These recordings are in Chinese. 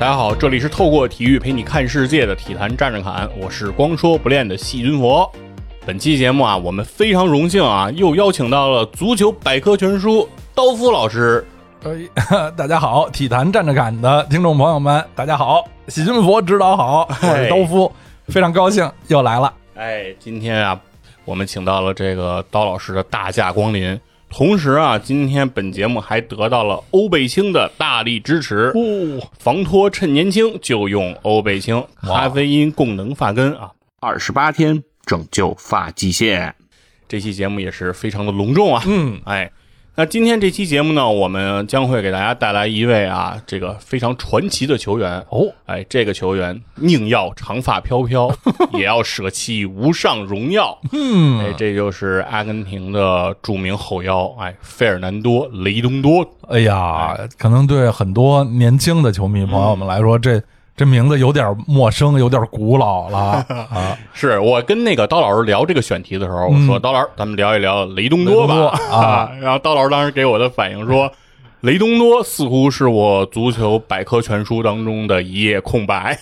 大家好，这里是透过体育陪你看世界的体坛站着侃，我是光说不练的细菌佛。本期节目啊，我们非常荣幸啊，又邀请到了足球百科全书刀夫老师。哎，大家好，体坛站着侃的听众朋友们，大家好，细菌佛指导好，我是刀夫，非常高兴又来了。哎，今天啊，我们请到了这个刀老师的大驾光临，同时啊，今天本节目还得到了欧贝清的大力支持。哦，防脱趁年轻就用欧贝清咖啡因功能发根啊，二十八天拯救发际线。这期节目也是非常的隆重啊。嗯，哎，那今天这期节目呢，我们将会给大家带来一位啊，这个非常传奇的球员。哦，哎，这个球员宁要长发飘飘，也要舍弃无上荣耀。嗯，哎，这就是阿根廷的著名后腰，哎，费尔南多·雷东多。哎呀，可能对很多年轻的球迷朋友们来说，这这名字有点陌生，有点古老了啊。是我跟那个刀老师聊这个选题的时候，我说、刀老师，咱们聊一聊雷东多吧多 啊然后刀老师当时给我的反应说，雷东多似乎是我足球百科全书当中的一页空白。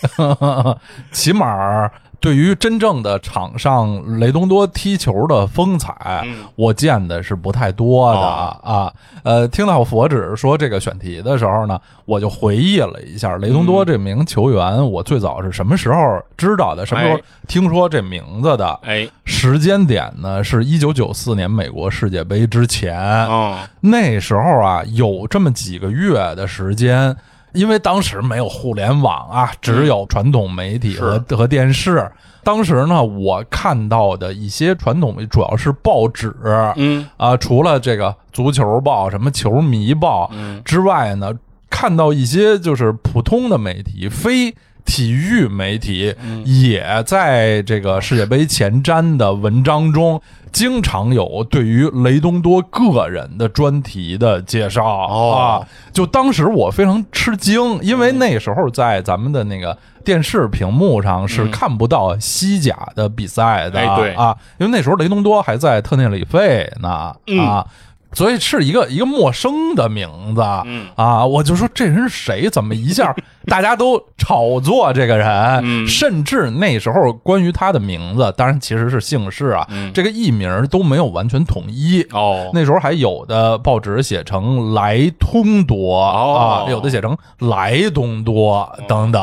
起码对于真正的场上雷东多踢球的风采，嗯。我见的是不太多的、哦。啊。呃，听到佛指说这个选题的时候呢，我就回忆了一下雷东多这名球员，我最早是什么时候知道的，什么时候哎。听说这名字的。哎，时间点呢是一九九四年美国世界杯之前，嗯，那时候啊，有这么几个月的时间，因为当时没有互联网啊，只有传统媒体和、和电视。当时呢，我看到的一些传统主要是报纸，嗯。啊，除了这个足球报、什么球迷报嗯。之外呢，看到一些就是普通的媒体，非体育媒体，嗯。也在这个世界杯前瞻的文章中，经常有对于雷东多个人的专题的介绍、哦。啊。就当时我非常吃惊，因为那时候在咱们的那个电视屏幕上是看不到西甲的比赛的、哎对。啊，因为那时候雷东多还在特内里费呢、嗯。啊。所以是一个一个陌生的名字，嗯啊，我就说这人是谁？怎么一下 大家都炒作这个人？嗯甚至那时候关于他的名字，当然其实是姓氏啊，嗯这个艺名都没有完全统一。哦，那时候还有的报纸写成莱通多、哦啊，有的写成莱东多等等，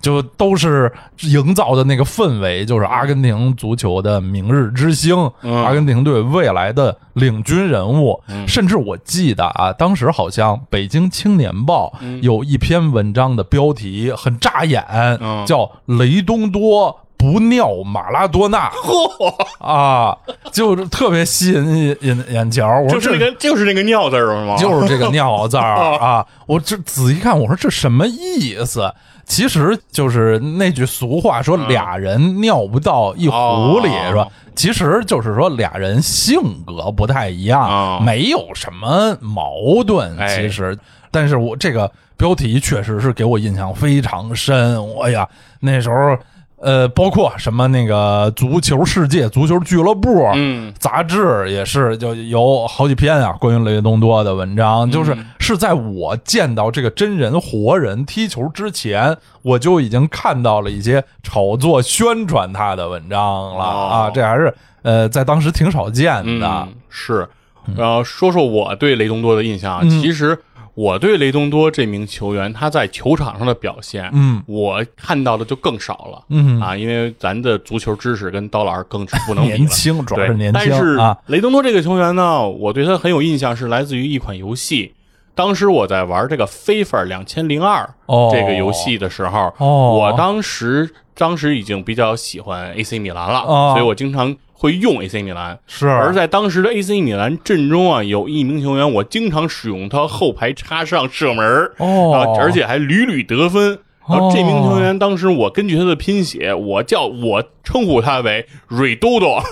就都是营造的那个氛围，就是阿根廷足球的明日之星，嗯阿根廷队未来的领军人物。甚至我记得啊，当时好像《北京青年报》有一篇文章的标题很扎眼，嗯叫《雷东多》。不尿马拉多纳嚯 啊，就是特别吸引眼眼球。我说这就是那个就是那个尿字吗？就是这个尿字儿 啊！我这仔细看，我说这什么意思？其实就是那句俗话说“俩人尿不到一壶里”，哦是吧？其实就是说俩人性格不太一样，哦没有什么矛盾。哎其实，但是我这个标题确实是给我印象非常深。哎呀，那时候。呃，包括什么那个足球世界、足球俱乐部，嗯。杂志也是就有好几篇啊，关于雷东多的文章，就是嗯。是在我见到这个真人活人踢球之前，我就已经看到了一些炒作宣传他的文章了、哦。啊，这还是呃在当时挺少见的。嗯，是。然后说说我对雷东多的印象其实我对雷东多这名球员他在球场上的表现，嗯。我看到的就更少了。嗯。啊，因为咱的足球知识跟刀老师更是不能比了。年轻主要对，是年轻但是啊，雷东多这个球员呢，我对他很有印象，是来自于一款游戏。当时我在玩这个《FIFA 两千零二》哦。这个游戏的时候，哦。我当时当时已经比较喜欢 AC 米兰了，哦。所以我经常会用 AC 米兰。是。而在当时的 AC 米兰阵中啊，有一名球员，我经常使用他后排插上射门哦。啊，而且还屡屡得分。然后这名球员，当时我根据他的拼写，我叫我称呼他为瑞多多，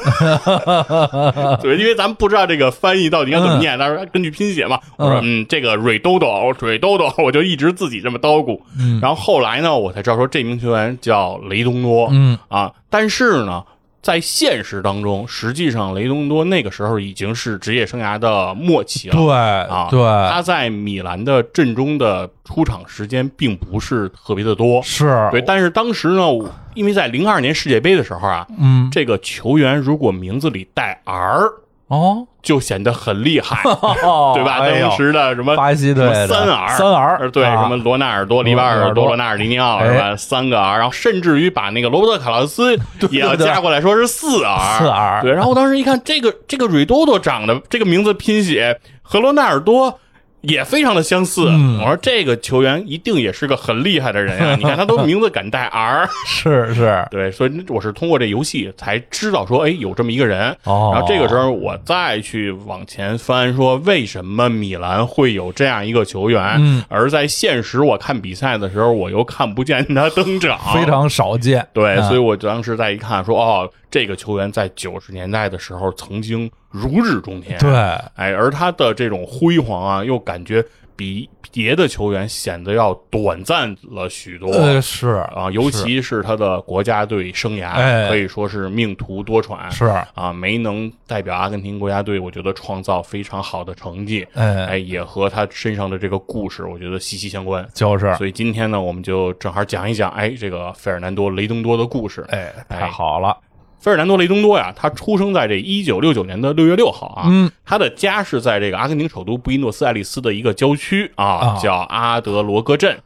对，因为咱们不知道这个翻译到底应该怎么念，但是根据拼写嘛，我说嗯，这个瑞多多，瑞多多，我就一直自己这么叨咕。然后后来呢，我才知道说这名球员叫雷东多，嗯。啊，但是呢，在现实当中，实际上雷东多那个时候已经是职业生涯的末期了。对啊，对，他在米兰的阵中的出场时间并不是特别的多。是，对，但是当时呢，因为在零二年世界杯的时候啊，嗯，这个球员如果名字里带 R。哦，就显得很厉害，对吧？哎当时的什么巴西队什么三 R 三 R 对，啊什么罗纳尔多、里瓦尔多、罗纳尔迪尼奥哎是吧？三个 R，然后甚至于把那个罗伯特卡洛斯 也要加过来，说是四 R，四 R 对。然后我当时一看，这个这个瑞多多长得这个名字拼写和罗纳尔多。也非常的相似，嗯我说这个球员一定也是个很厉害的人啊！你看他都名字敢带 R，是是，对，所以我是通过这游戏才知道说，哎，有这么一个人。哦，然后这个时候我再去往前翻，说为什么米兰会有这样一个球员？嗯，而在现实我看比赛的时候，我又看不见他登场，非常少见，对，嗯所以我当时再一看，说哦，这个球员在九十年代的时候曾经如日中天，对，哎，而他的这种辉煌啊，又感觉比别的球员显得要短暂了许多。呃，是啊，尤其是他的国家队生涯，哎可以说是命途多舛。是，啊，没能代表阿根廷国家队，我觉得创造非常好的成绩。哎，哎，也和他身上的这个故事，我觉得息息相关。就是，所以今天呢，我们就正好讲一讲，哎，这个费尔南多·雷东多的故事。哎，太好了，费尔南多·雷东多呀，他出生在这一九六九年的六月六号啊。嗯，他的家是在这个阿根廷首都布宜诺斯艾利斯的一个郊区啊，啊叫阿德罗戈镇。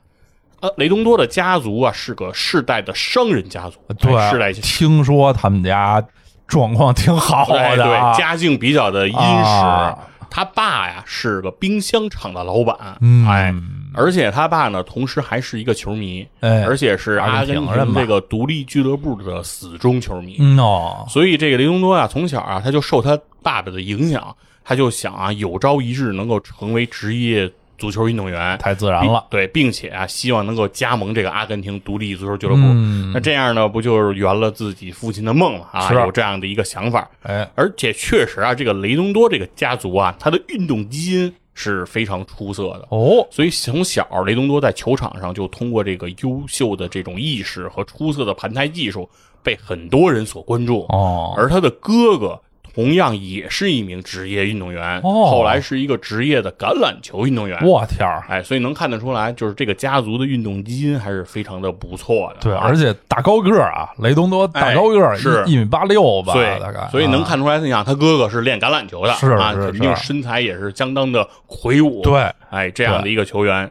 呃，雷东多的家族啊是个世代的商人家族，对世代，听说他们家状况挺好对的啊，对，家境比较的殷实。啊他爸呀是个冰箱厂的老板，嗯哎，而且他爸呢，同时还是一个球迷，哎。而且是阿根廷人这个独立俱乐部的死忠球迷。嗯哦，所以这个雷东多啊，从小啊，他就受他爸爸的影响，他就想啊，有朝一日能够成为职业足球运动员，太自然了，对，并且啊，希望能够加盟这个阿根廷独立足球俱乐部。嗯。那这样呢，不就是圆了自己父亲的梦了啊？有这样的一个想法。哎，而且确实啊，这个雷东多这个家族啊，他的运动基因是非常出色的。哦，所以从小，雷东多在球场上就通过这个优秀的这种意识和出色的盘台技术，被很多人所关注。哦，而他的哥哥同样也是一名职业运动员，哦后来是一个职业的橄榄球运动员。我天儿，哎，所以能看得出来，就是这个家族的运动基因还是非常的不错的。对，啊而且大高个儿啊，雷东多大高个儿，哎是一一米八六吧，对大概，所以能啊看出来，你想他哥哥是练橄榄球的，是啊，是肯定身材也是相当的魁梧。，对，哎，这样的一个球员，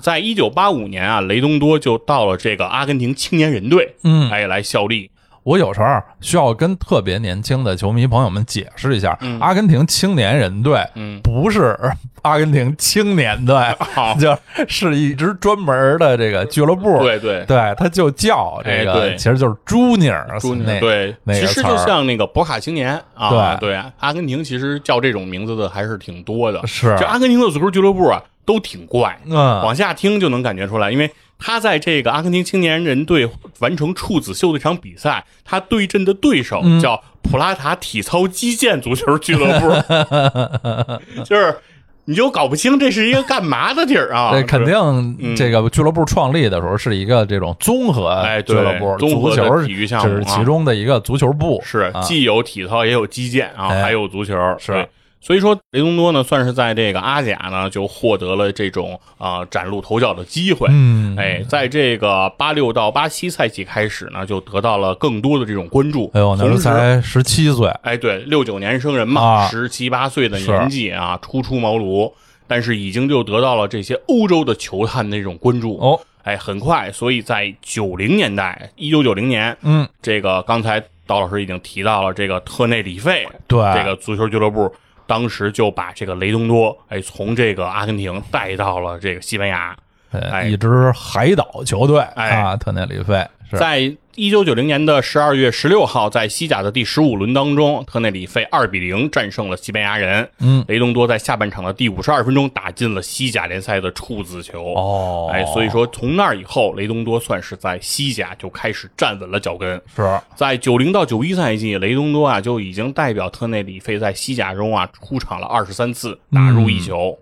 在一九八五年啊，雷东多就到了这个阿根廷青年人队，嗯，哎，来效力。我有时候需要跟特别年轻的球迷朋友们解释一下，阿根廷青年人队嗯，不是阿根廷青年队，好，就是一支专门的这个俱乐部，对对。对，他就叫这个，哎其实就是 junior，那对，那个其实就像那个博卡青年啊，对对，阿根廷其实叫这种名字的还是挺多的。是就阿根廷的足球俱乐部啊，都挺怪，嗯往下听就能感觉出来，因为他在这个阿根廷青年人队完成处子秀的一场比赛，他对阵的对手嗯。叫普拉塔体操击剑足球俱乐部，就是你就搞不清这是一个干嘛的地儿啊？这肯定，这个俱乐部创立的时候是一个这种综合哎俱乐部，综合体育项目只是啊其中的一个足球部，是啊。既有体操也有击剑啊，哎。还有足球，是。对。所以说，雷东多呢，算是在这个阿甲呢，就获得了这种啊、崭露头角的机会。嗯，哎，在这个八六到八七赛季开始呢，就得到了更多的这种关注。哎呦，那时候才十七岁，哎，对，六九年生人嘛，啊。十七八岁的年纪啊，初出茅庐，但是已经就得到了这些欧洲的球探的这种关注。哦，哎，很快，所以在九零年代，一九九零年，嗯，这个刚才刀老师已经提到了，这个特内里费，对。这个足球俱乐部，当时就把这个雷东多，哎，从这个阿根廷带到了这个西班牙。哎哎一支海岛球队哎啊，特内里费是在一九九零年的十二月十六号，在西甲的第十五轮当中，特内里费二比零战胜了西班牙人。嗯，雷东多在下半场的第五十二分钟打进了西甲联赛的处子球。哦，哎，所以说从那以后，雷东多算是在西甲就开始站稳了脚跟。是在九零到九一赛季，雷东多啊就已经代表特内里费在西甲中啊出场了二十三次，打入一球。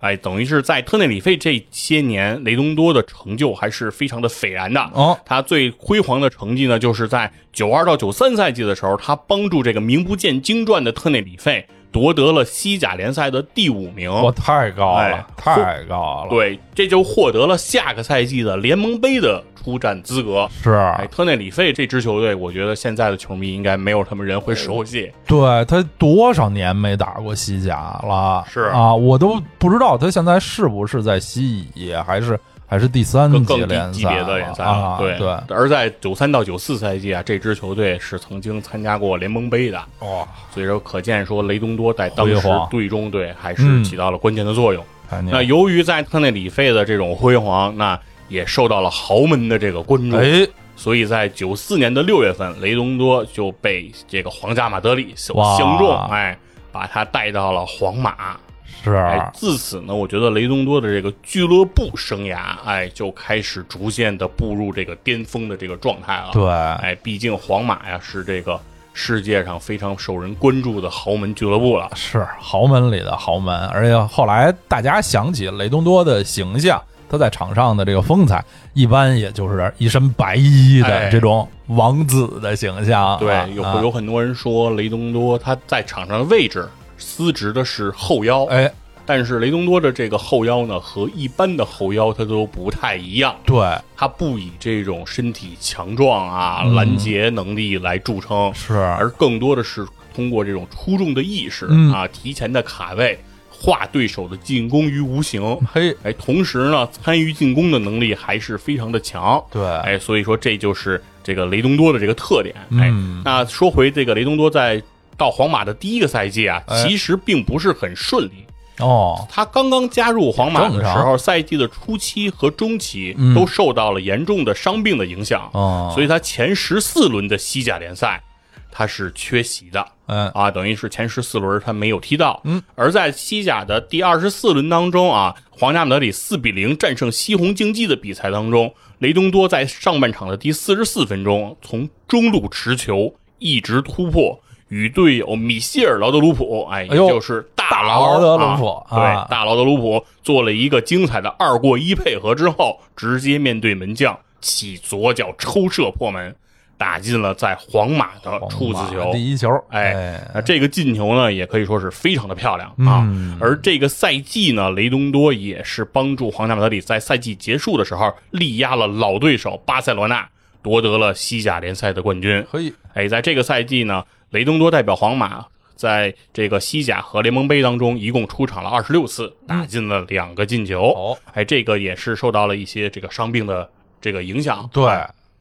哎，等于是在特内里费这些年，雷东多的成就还是非常的斐然的。哦，他最辉煌的成绩呢，就是在九二到九三赛季的时候，他帮助这个名不见经传的特内里费夺得了西甲联赛的第五名。哇太高了，哎太高了。，对，这就获得了下个赛季的联盟杯的出战资格。是，哎，特内里费这支球队，我觉得现在的球迷应该没有什么人会熟悉。对他多少年没打过西甲了？是啊，我都不知道他现在是不是在西乙，还是还是第三更更低级联赛级别的联赛啊？对对，而在九三到九四赛季啊，这支球队是曾经参加过联盟杯的，哇，所以说可见说雷东多在当时队中对还嗯是起到了关键的作用。那由于在特内里费的这种辉煌，那也受到了豪门的这个关注，哎，所以在九四年的六月份，雷东多就被这个皇家马德里所相中，哎，把他带到了皇马。是哎，自此呢，我觉得雷东多的这个俱乐部生涯，哎，就开始逐渐的步入这个巅峰的这个状态了。对，哎，毕竟皇马呀是这个世界上非常受人关注的豪门俱乐部了。是豪门里的豪门，而且后来大家想起雷东多的形象，他在场上的这个风采，一般也就是一身白衣的哎这种王子的形象啊。对，有啊有很多人说雷东多他在场上的位置司职的是后腰，哎，但是雷东多的这个后腰呢，和一般的后腰他都不太一样。对，他不以这种身体强壮啊、嗯。拦截能力来著称，是。而更多的是通过这种出众的意识、嗯。啊、提前的卡位，化对手的进攻于无形。嘿，哎，同时呢，参与进攻的能力还是非常的强。对，哎，所以说这就是这个雷东多的这个特点。哎，嗯。那说回这个雷东多在到皇马的第一个赛季啊，哎其实并不是很顺利。哦，他刚刚加入皇马的时正候，赛季的初期和中期嗯都受到了严重的伤病的影响，哦，以，所以他前十四轮的西甲联赛他是缺席的。嗯，啊，等于是前十四轮他没有踢到。嗯，而在西甲的第二十四轮当中啊，皇家马德里四比零战胜西红竞技的比赛当中，雷东多在上半场的第四十四分钟从中路持球一直突破。与队友米歇尔·劳德鲁普，哎，就是大劳劳德鲁普对，大劳德鲁普做了一个精彩的二过一配合之后，直接面对门将起左脚抽射破门，打进了在皇马的处子球。第一球，哎，那这个进球呢，也可以说是非常的漂亮啊。嗯而这个赛季呢，雷东多也是帮助皇家马德里在赛季结束的时候力压了老对手巴塞罗那，夺得了西甲联赛的冠军。可以，哎，在这个赛季呢，雷东多代表皇马在这个西甲和联盟杯当中一共出场了二十六次，打进了两个进球。哦，哎，这个也是受到了一些这个伤病的这个影响。对，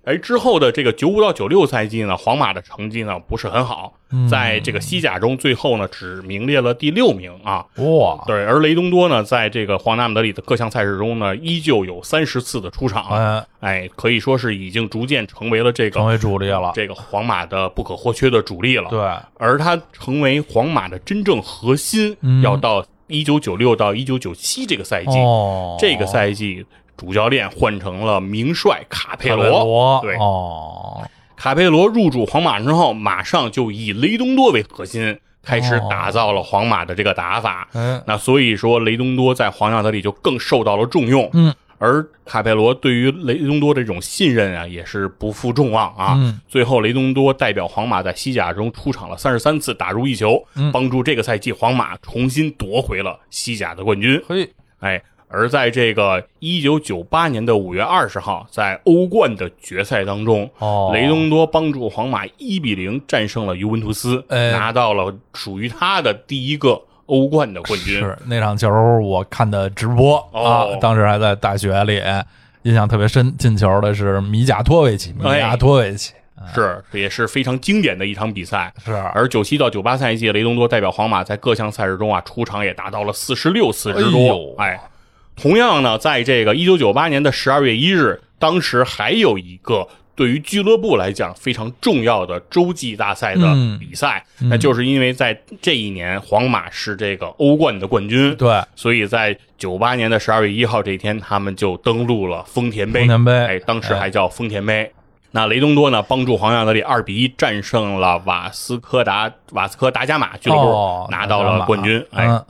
哎，之后的这个九五到九六赛季呢，皇马的成绩呢不是很好，嗯在这个西甲中最后呢只名列了第六名啊。哇，对，而雷东多呢，在这个皇家马德里的各项赛事中呢，依旧有三十次的出场，哎，哎，可以说是已经逐渐成为了这个成为主力了，这个皇马的不可或缺的主力了。对，而他成为皇马的真正核心，嗯要到一九九六到一九九七这个赛季，哦，这个赛季主教练换成了名帅卡佩佩罗。罗，对哦，卡佩罗入主皇马之后，马上就以雷东多为核心，开始打造了皇马的这个打法。嗯，那所以说，雷东多在皇家马德里就更受到了重用。嗯，而卡佩罗对于雷东多的这种信任啊，也是不负众望啊。嗯最后，雷东多代表皇马在西甲中出场了三十三次，打入一球，嗯帮助这个赛季皇马重新夺回了西甲的冠军。嘿，哎，而在这个一九九八年的五月二十号，在欧冠的决赛当中，哦，雷东多帮助皇马一比零战胜了尤文图斯，哎拿到了属于他的第一个欧冠的冠军。是那场球我看的直播哦啊，当时还在大学里，印象特别深。进球的是米贾托维奇，米贾托维奇，是，这也是非常经典的一场比赛。是而九七到九八赛季，雷东多代表皇马在各项赛事中啊，出场也达到了四十六次之多哎。哎，同样呢，在这个一九九八年的十二月一日，当时还有一个对于俱乐部来讲非常重要的洲际大赛的嗯。比赛，那就是因为在这一年皇马是这个欧冠的冠军，对，所以在九八年的十二月一号这一天，他们就登陆了丰田杯。丰田杯。哎，当时还叫丰田杯。那雷东多呢，帮助皇家马德里二比一战胜了瓦斯科达瓦斯科达伽马俱乐部，哦拿到了冠军。哎，嗯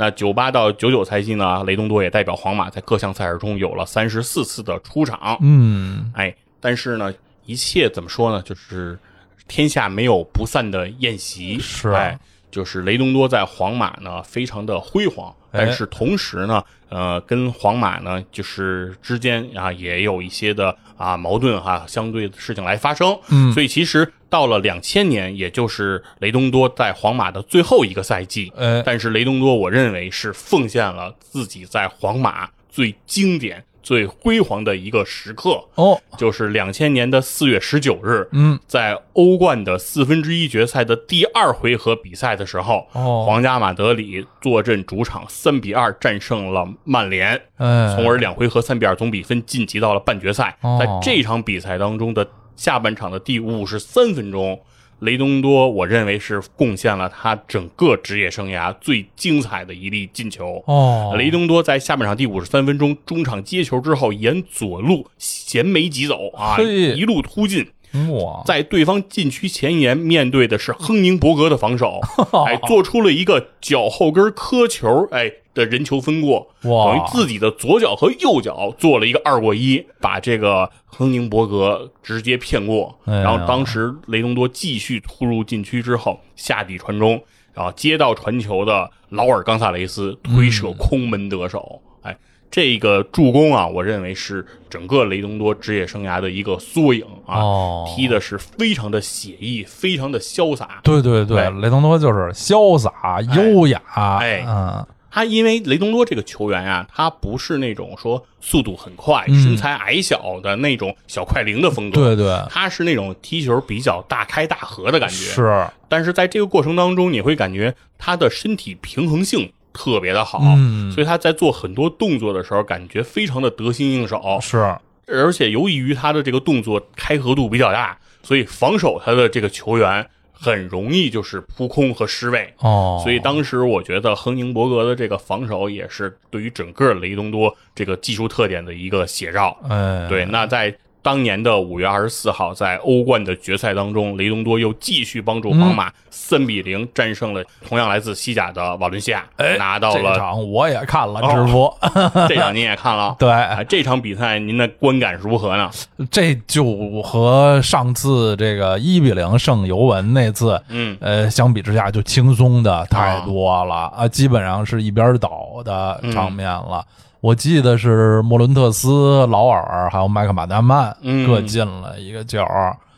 那九八到九九赛季呢，雷东多也代表皇马在各项赛事中有了三十四次的出场。嗯，哎，但是呢，一切怎么说呢？就是天下没有不散的宴席。是哎，就是雷东多在皇马呢非常的辉煌，哎但是同时呢，呃，跟皇马呢就是之间啊也有一些的啊矛盾哈、相对的事情来发生。嗯所以其实到了两千年，也就是雷东多在皇马的最后一个赛季，哎，但是雷东多，我认为是奉献了自己在皇马最经典、最辉煌的一个时刻，哦，就是两千年的四月十九日，嗯，在欧冠的四分之一决赛的第二回合比赛的时候，哦。皇家马德里坐镇主场三比二战胜了曼联，哎，从而两回合三比二总比分晋级到了半决赛。哦。在这场比赛当中的下半场的第五十三分钟，雷东多我认为是贡献了他整个职业生涯最精彩的一粒进球。哦，雷东多在下半场第五十三分钟中场接球之后，沿左路衔枚疾走啊，一路突进，哇，在对方禁区前沿面对的是亨宁伯格的防守，哎，做出了一个脚后跟磕球，哎的人球分过，等于自己的左脚和右脚做了一个二过一，把这个亨宁伯格直接骗过。哎然后当时雷东多继续突入禁区之后，下底传中，然后接到传球的劳尔冈萨雷斯推射空门得手，哎。这个助攻啊，我认为是整个雷东多职业生涯的一个缩影啊，哦踢的是非常的写意，非常的潇洒。对对对，对雷东多就是潇洒优雅，哎嗯，他因为雷东多这个球员啊，他不是那种说速度很快、嗯。身材矮小的那种小快灵的风格，对对，他是那种踢球比较大开大合的感觉。，是，但是在这个过程当中，你会感觉他的身体平衡性特别的好，嗯。所以他在做很多动作的时候，感觉非常的得心应手。是，而且由于他的这个动作开合度比较大，所以防守他的这个球员很容易就是扑空和失位。哦，所以当时我觉得亨宁伯格的这个防守也是对于整个雷东多这个技术特点的一个写照。嗯，对，那在当年的五月二十四号，在欧冠的决赛当中，雷东多又继续帮助皇马三比零战胜了同样来自西甲的瓦伦西亚，哎，拿到了这场我也看了哦直播，这场您也看了。对，啊，这场比赛您的观感如何呢？这就和上次这个一比零胜尤文那次，嗯，呃，相比之下就轻松的太多了啊，基本上是一边倒的场面了。我记得是莫伦特斯、劳尔还有麦克马纳曼嗯各进了一个球，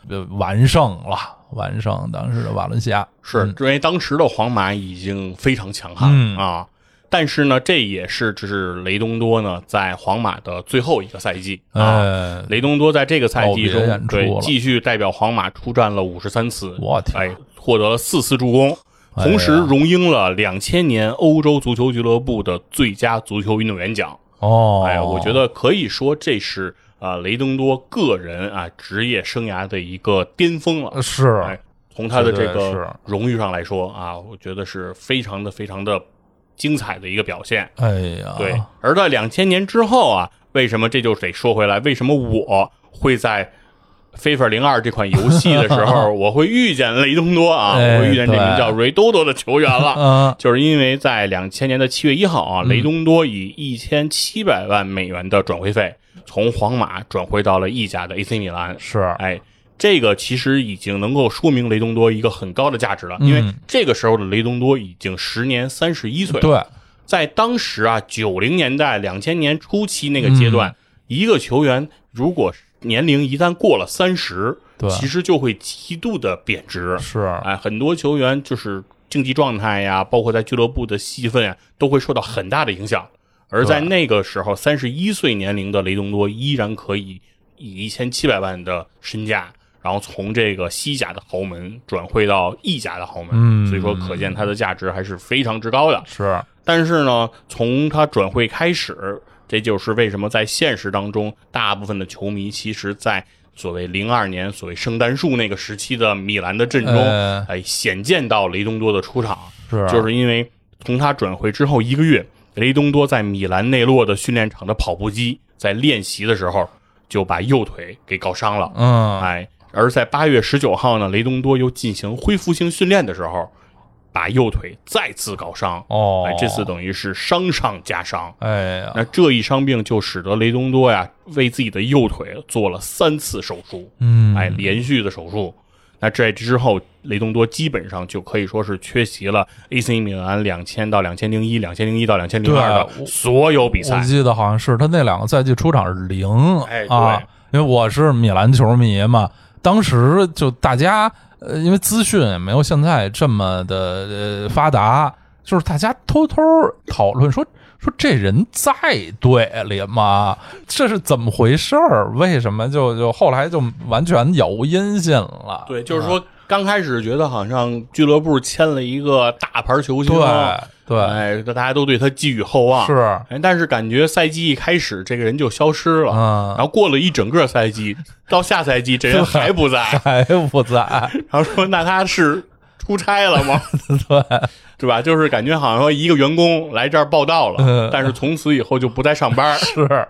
就完胜了，完胜当时的瓦伦西亚。是因为当时的皇马已经非常强悍、嗯啊，但是呢，这也是就是雷东多呢在皇马的最后一个赛季啊。哎，雷东多在这个赛季中继续代表皇马出战了五十三次，我天哎，获得了四次助攻，同时荣膺了两千年欧洲足球俱乐部的最佳足球运动员奖。哦，哎，我觉得可以说这是啊、雷登多个人啊职业生涯的一个巅峰了。是哎，从他的这个荣誉上来说啊，我觉得是非常的非常的精彩的一个表现。哎呀，对，而在两千年之后啊，为什么这就得说回来？为什么我会在 FIFA 零二这款游戏的时候，我会遇见雷东多啊？我会遇见这名叫雷多多的球员了。就是因为在两千年的七月一号啊，雷东多以一千七百万美元的转会费从皇马转会到了意甲的 AC 米兰。是，哎，这个其实已经能够说明雷东多一个很高的价值了，因为这个时候的雷东多已经时年三十一岁。对，在当时啊，九零年代、两千年初期那个阶段，一个球员如果年龄一旦过了三十，对其实就会极度的贬值。是，哎，很多球员就是竞技状态呀，包括在俱乐部的戏份呀，都会受到很大的影响。而在那个时候，三十一岁年龄的雷东多依然可以以一千七百万的身价，然后从这个西甲的豪门转会到意甲的豪门，嗯所以说可见他的价值还是非常之高的。是，但是呢，从他转会开始，这就是为什么在现实当中，大部分的球迷其实，在所谓零二年所谓圣诞树那个时期的米兰的阵中，哎哎，显见到雷东多的出场，是，就是因为从他转会之后一个月，雷东多在米兰内洛的训练场的跑步机在练习的时候就把右腿给搞伤了，嗯，哎，而在八月十九号呢，雷东多又进行恢复性训练的时候，把右腿再次搞伤。哦，哎，这次等于是伤上加伤。哎呀，那这一伤病就使得雷东多呀为自己的右腿做了三次手术，嗯，哎，连续的手术。那这之后，雷东多基本上就可以说是缺席了 AC 米兰两千到两千零一、两千零一到两千零二的所有比赛。我记得好像是他那两个赛季出场是零，哎，啊，因为我是米兰球迷嘛，当时就大家呃，因为资讯也没有现在这么的呃发达，就是大家偷偷讨论说。说这人在队里吗？这是怎么回事儿？为什么就就后来就完全杳无音信了？对，就是说刚开始觉得好像俱乐部签了一个大牌球星，对对，哎，大家都对他寄予厚望，是。哎，但是感觉赛季一开始，这个人就消失了，嗯，然后过了一整个赛季，到下赛季这人还不在，还不在。然后说那他是出差了吗？对。对吧？就是感觉好像说一个员工来这儿报道了，但是从此以后就不再上班。是，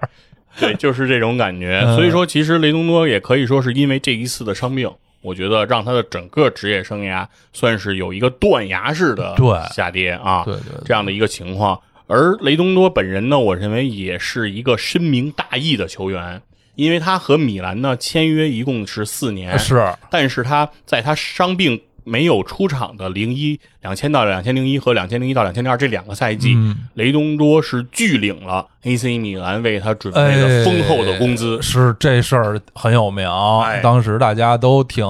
对，就是这种感觉。所以说，其实雷东多也可以说是因为这一次的伤病，我觉得让他的整个职业生涯算是有一个断崖式的下跌啊，对对，这样的一个情况。而雷东多本人呢，我认为也是一个深明大义的球员，因为他和米兰呢签约一共是四年，是，但是他在他伤病。没有出场的零一两千到两千零一和两千零一到两千零二这两个赛季，雷东多是拒领了 AC 米兰为他准备的丰厚的工资。是这事儿很有名，当时大家都挺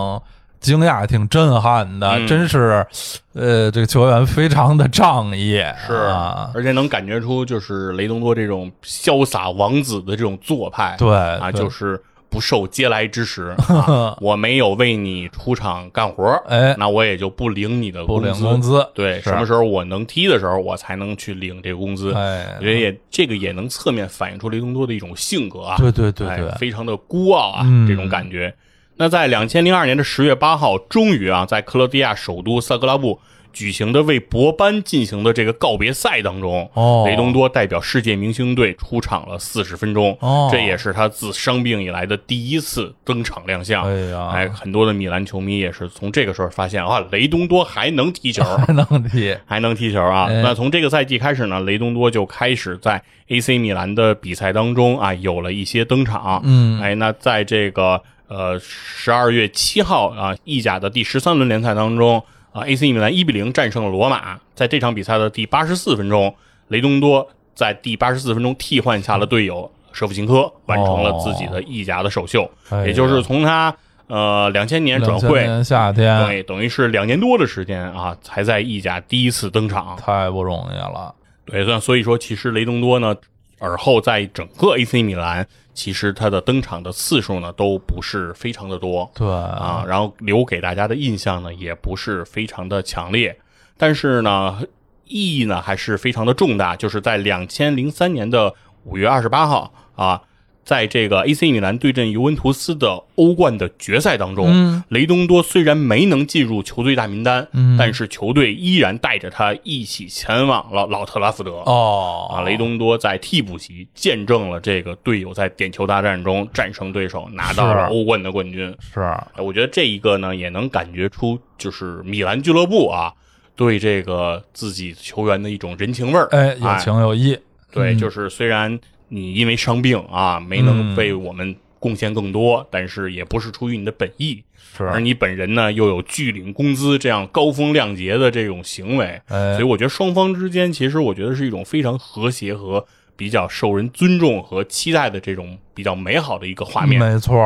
惊讶、挺震撼的，真是，呃，这个球员非常的仗义，是，啊而且能感觉出就是雷东多这种潇洒王子的这种做派，对啊，就是。不受嗟来之食，我没有为你出场干活，哎，那我也就不领你的工资。工资，对，什么时候我能踢的时候，我才能去领这个工资。哎，我觉得也这个也能侧面反映出雷东多的一种性格啊，对对对对，非常的孤傲啊，这种感觉。那在两千零二年的十月八号，终于啊，在克罗地亚首都萨格拉布。举行的为博班进行的这个告别赛当中，哦雷东多代表世界明星队出场了四十分钟，哦这也是他自伤病以来的第一次登场亮相。哎呀，哎，很多的米兰球迷也是从这个时候发现啊，雷东多还能踢球，还能踢，还能踢球啊！那从这个赛季开始呢，雷东多就开始在 AC 米兰的比赛当中啊，有了一些登场。嗯，哎，那在这个呃十二月七号啊，意甲的第十三轮联赛当中。啊，AC 米兰一比零战胜了罗马。在这场比赛的第八十四分钟，雷东多在第八十四分钟替换下了队友舍甫琴科，完成了自己的意甲的首秀。也就是从他呃两千年转会夏天，对，等于是两年多的时间啊，才在意甲第一次登场，太不容易了。对，那所以说其实雷东多呢，尔后在整个 AC 米兰。其实他的登场的次数呢，都不是非常的多，对啊，然后留给大家的印象呢，也不是非常的强烈，但是呢，意义呢还是非常的重大，就是在两千零三年的五月二十八号啊。在这个 AC 米兰对阵尤文图斯的欧冠的决赛当中，雷东多虽然没能进入球队大名单，但是球队依然带着他一起前往了老特拉福德。哦，啊，雷东多在替补席见证了这个队友在点球大战中战胜对手，拿到了欧冠的冠军。是，我觉得这一个呢，也能感觉出就是米兰俱乐部啊对这个自己球员的一种人情味儿。哎，有情有义。对，就是虽然。你因为伤病啊，没能为我们贡献更多，但是也不是出于你的本意，是。而你本人呢，又有拒领工资这样高风亮节的这种行为，所以我觉得双方之间，其实我觉得是一种非常和谐和比较受人尊重和期待的这种比较美好的一个画面。没错。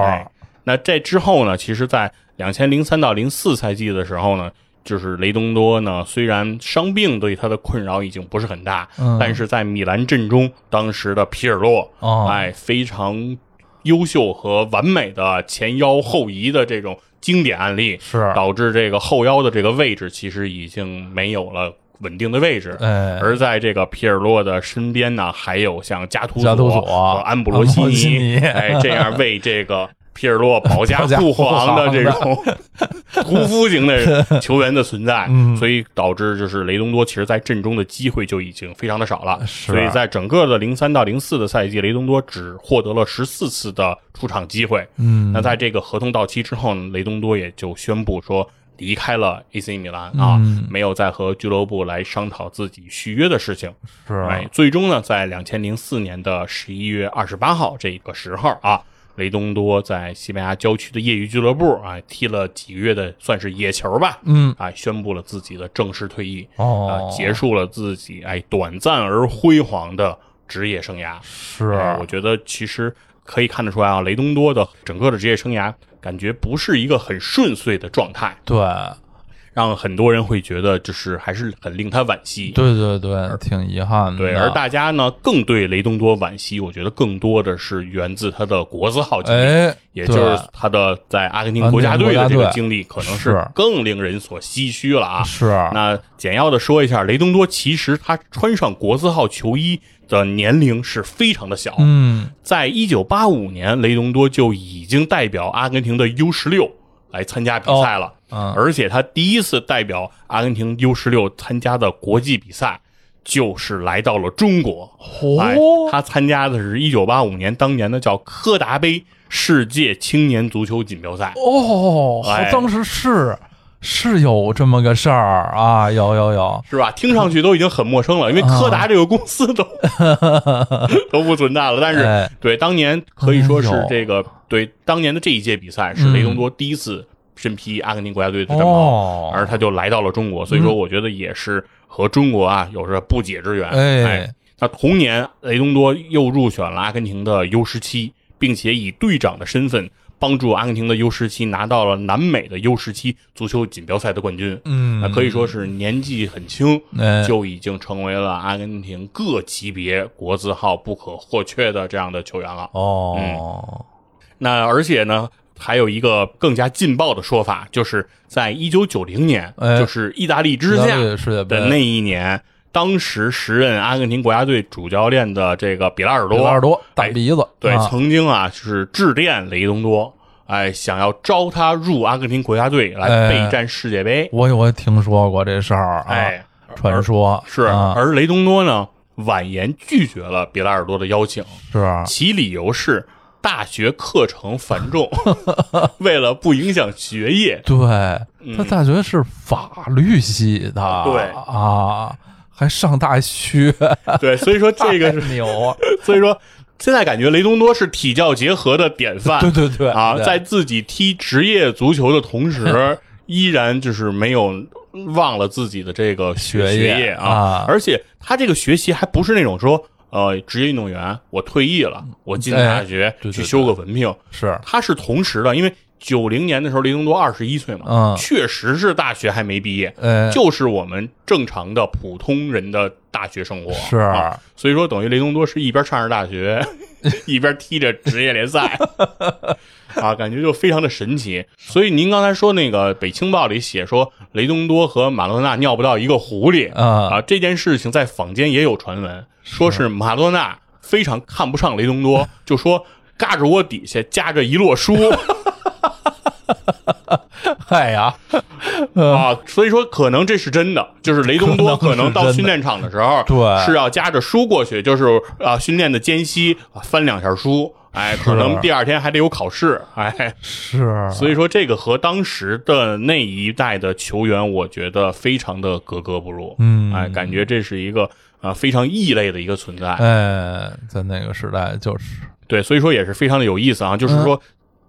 那这之后呢，其实，在两千零三到零四赛季的时候呢。就是雷东多呢，虽然伤病对他的困扰已经不是很大，但是在米兰阵中，当时的皮尔洛，哎，非常优秀和完美的前腰后移的这种经典案例，是导致这个后腰的这个位置其实已经没有了稳定的位置。哎，而在这个皮尔洛的身边呢，还有像加图索和安布罗西尼，哎，这样为这个。皮尔洛保驾护航 的这种屠夫型的球员的存在，所以导致就是雷东多其实，在阵中的机会就已经非常的少了。所以在整个的零三到零四的赛季，雷东多只获得了十四次的出场机会。嗯，那在这个合同到期之后呢，雷东多也就宣布说离开了 AC 米兰啊，嗯没有再和俱乐部来商讨自己续约的事情。是哎，最终呢，在两千零四年的十一月二十八号这个时候啊，雷东多在西班牙郊区的业余俱乐部啊踢了几个月的算是野球吧，嗯啊，宣布了自己的正式退役，哦啊，结束了自己哎短暂而辉煌的职业生涯。是哎我觉得其实可以看得出来啊，雷东多的整个的职业生涯感觉不是一个很顺遂的状态，对让很多人会觉得就是还是很令他惋惜。对对对，挺遗憾的。对，而大家呢更对雷东多惋惜，我觉得更多的是源自他的国字号经历，哎，也就是他的在阿根廷国家队的这个经历，可能是是更令人所唏嘘了啊。是那简要的说一下，雷东多其实他穿上国字号球衣的年龄是非常的小，嗯在一九八五年，雷东多就已经代表阿根廷的 U 十六来参加比赛了。嗯而且他第一次代表阿根廷 U 十六参加的国际比赛，就是来到了中国。哎哦，他参加的是一九八五年当年的叫科达杯世界青年足球锦标赛。哦，哎当时是是有这么个事儿啊，有有有，是吧？听上去都已经很陌生了，因为柯达这个公司都、都不存在了。但是，哎对当年可以说是这个、对当年的这一届比赛是雷东多第一次身披阿根廷国家队的战袍，哦，而他就来到了中国，所以说我觉得也是和中国啊有着不解之缘。哎。哎，那同年雷东多又入选了阿根廷的 U 十七，并且以队长的身份帮助阿根廷的 U 十七拿到了南美的 U 十七足球锦标赛的冠军。嗯，那可以说是年纪很轻，哎。就已经成为了阿根廷各级别国字号不可或缺的这样的球员了。哦，那而且呢，还有一个更加劲爆的说法，就是在一九九零年，哎。就是意大利之下的那一年，当时时任阿根廷国家队主教练的这个比拉尔多，比拉尔多大哎鼻子，对，啊。曾经啊是致电雷东多，哎，想要招他入阿根廷国家队来哎。备战世界杯，我我听说过这事儿啊，哎，传说。是，啊。而雷东多呢婉言拒绝了比拉尔多的邀请，是啊。其理由是大学课程繁重，为了不影响学业，对，嗯。他大学是法律系的，对。啊，还上大学，对，所以说这个是，太牛。啊，所以说现在感觉雷东多是体教结合的典范，对对对啊，在自己踢职业足球的同时，依然就是没有忘了自己的这个学业啊。而且他这个学习还不是那种说。呃，职业运动员，我退役了，我进大学去修个文凭，是。他是同时的，因为九零年的时候，雷东多二十一岁嘛，嗯。确实是大学还没毕业，哎。就是我们正常的普通人的大学生活。是。啊所以说等于雷东多是一边上着大学，一边踢着职业联赛，啊，感觉就非常的神奇。所以您刚才说那个《北青报》里写说雷东多和马洛纳尿不到一个壶里啊啊，这件事情在坊间也有传闻，说是马洛纳非常看不上雷东多，就说嘎吱窝底下夹着一摞书。哎呀，啊，所以说可能这是真的，就是雷东多可可能到训练场的时候，对。是要夹着书过去，就是啊，训练的间隙啊翻两下书，哎，可能第二天还得有考试，哎，是，所以说这个和当时的那一代的球员，我觉得非常的格格不入，嗯。哎，感觉这是一个啊非常异类的一个存在，哎，在那个时代就是，对，所以说也是非常的有意思啊，嗯就是说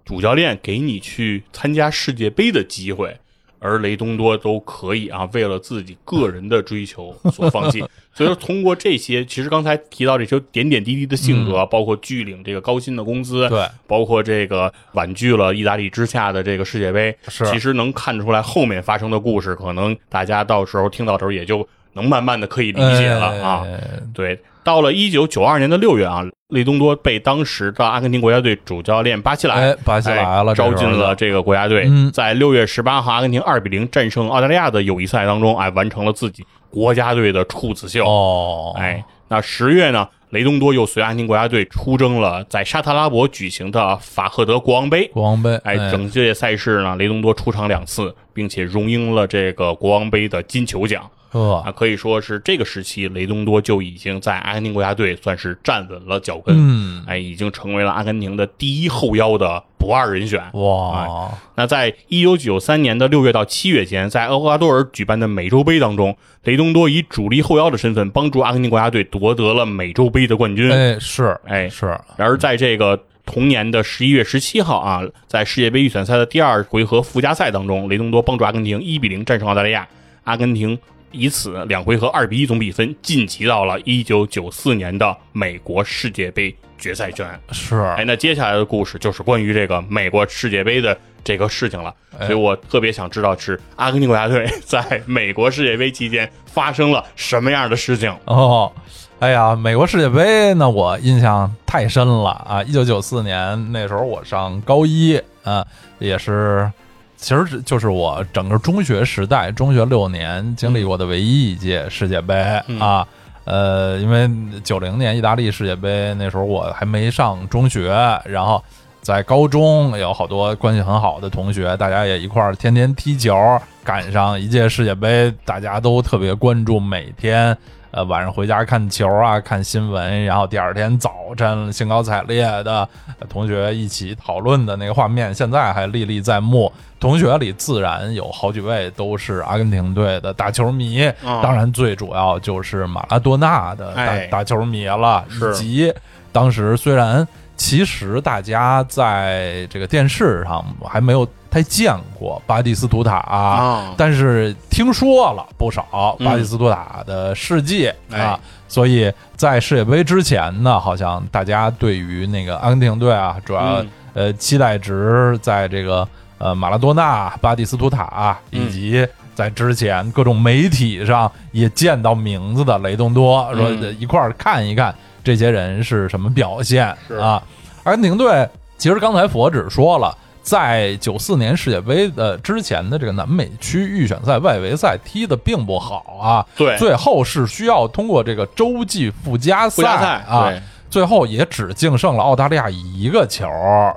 主教练给你去参加世界杯的机会，而雷东多都可以啊，为了自己个人的追求所放弃。所以说，通过这些，其实刚才提到这些点点滴滴的性格，包括拒领这个高薪的工资，嗯对，包括这个婉拒了意大利之下的这个世界杯，是其实能看出来后面发生的故事，可能大家到时候听到的时候也就能慢慢的可以理解了啊。哎对，到了一九九二年的六月啊，雷东多被当时的阿根廷国家队主教练巴西莱哎，巴西莱了，哎招进了这个国家队。嗯在六月十八号，阿根廷二比零战胜澳大利亚的友谊赛当中，哎，完成了自己国家队的处子秀。哦，哎，那十月呢，雷东多又随阿根廷国家队出征了在沙特阿拉伯举行的法赫德国王杯。国王杯，哎，整届赛事呢，雷东多出场两次，并且荣膺了这个国王杯的金球奖。呵啊，可以说是这个时期，雷东多就已经在阿根廷国家队算是站稳了脚跟，嗯，哎，已经成为了阿根廷的第一后腰的不二人选。哇，那在一九九三年的六月到七月间，在厄瓜多尔举办的美洲杯当中，雷东多以主力后腰的身份帮助阿根廷国家队夺得了美洲杯的冠军。哎，是，哎，是，然而在这个同年的十一月十七号啊，在世界杯预选赛的第二回合附加赛当中，雷东多帮助阿根廷一比零战胜澳大利亚，阿根廷以此两回合二比一总比分晋级到了一九九四年的美国世界杯决赛圈。是，哎，那接下来的故事就是关于这个美国世界杯的这个事情了，所以我特别想知道是阿根廷国家队 在美国世界杯期间发生了什么样的事情。哦，哎呀，美国世界杯那，我印象太深了啊！一九九四年那时候我上高一，啊，也是，其实就是我整个中学时代，中学六年经历过的唯一一届世界杯嗯啊。呃，因为九零年意大利世界杯那时候我还没上中学，然后在高中有好多关系很好的同学，大家也一块儿天天踢球，赶上一届世界杯，大家都特别关注，每天呃晚上回家看球啊，看新闻，然后第二天早晨兴高采烈的呃同学一起讨论的那个画面，现在还历历在目。同学里自然有好几位都是阿根廷队的大球迷，嗯当然最主要就是马拉多纳的大、哎大球迷了，以及当时虽然其实大家在这个电视上还没有太见过巴蒂斯图塔啊。但是听说了不少嗯巴蒂斯图塔的事迹、哎啊，所以在世界杯之前呢，好像大家对于那个阿根廷队啊，主要、嗯。呃期待值在这个呃马拉多纳、巴蒂斯图塔嗯。以及在之前各种媒体上也见到名字的雷东多，说嗯。一块儿看一看这些人是什么表现是。啊。阿根廷队其实刚才佛只说了。在九四年世界杯的之前的这个南美区预选赛、外围赛踢的并不好啊，对，最后是需要通过这个洲际附加赛啊，对最后也只净胜了澳大利亚一个球，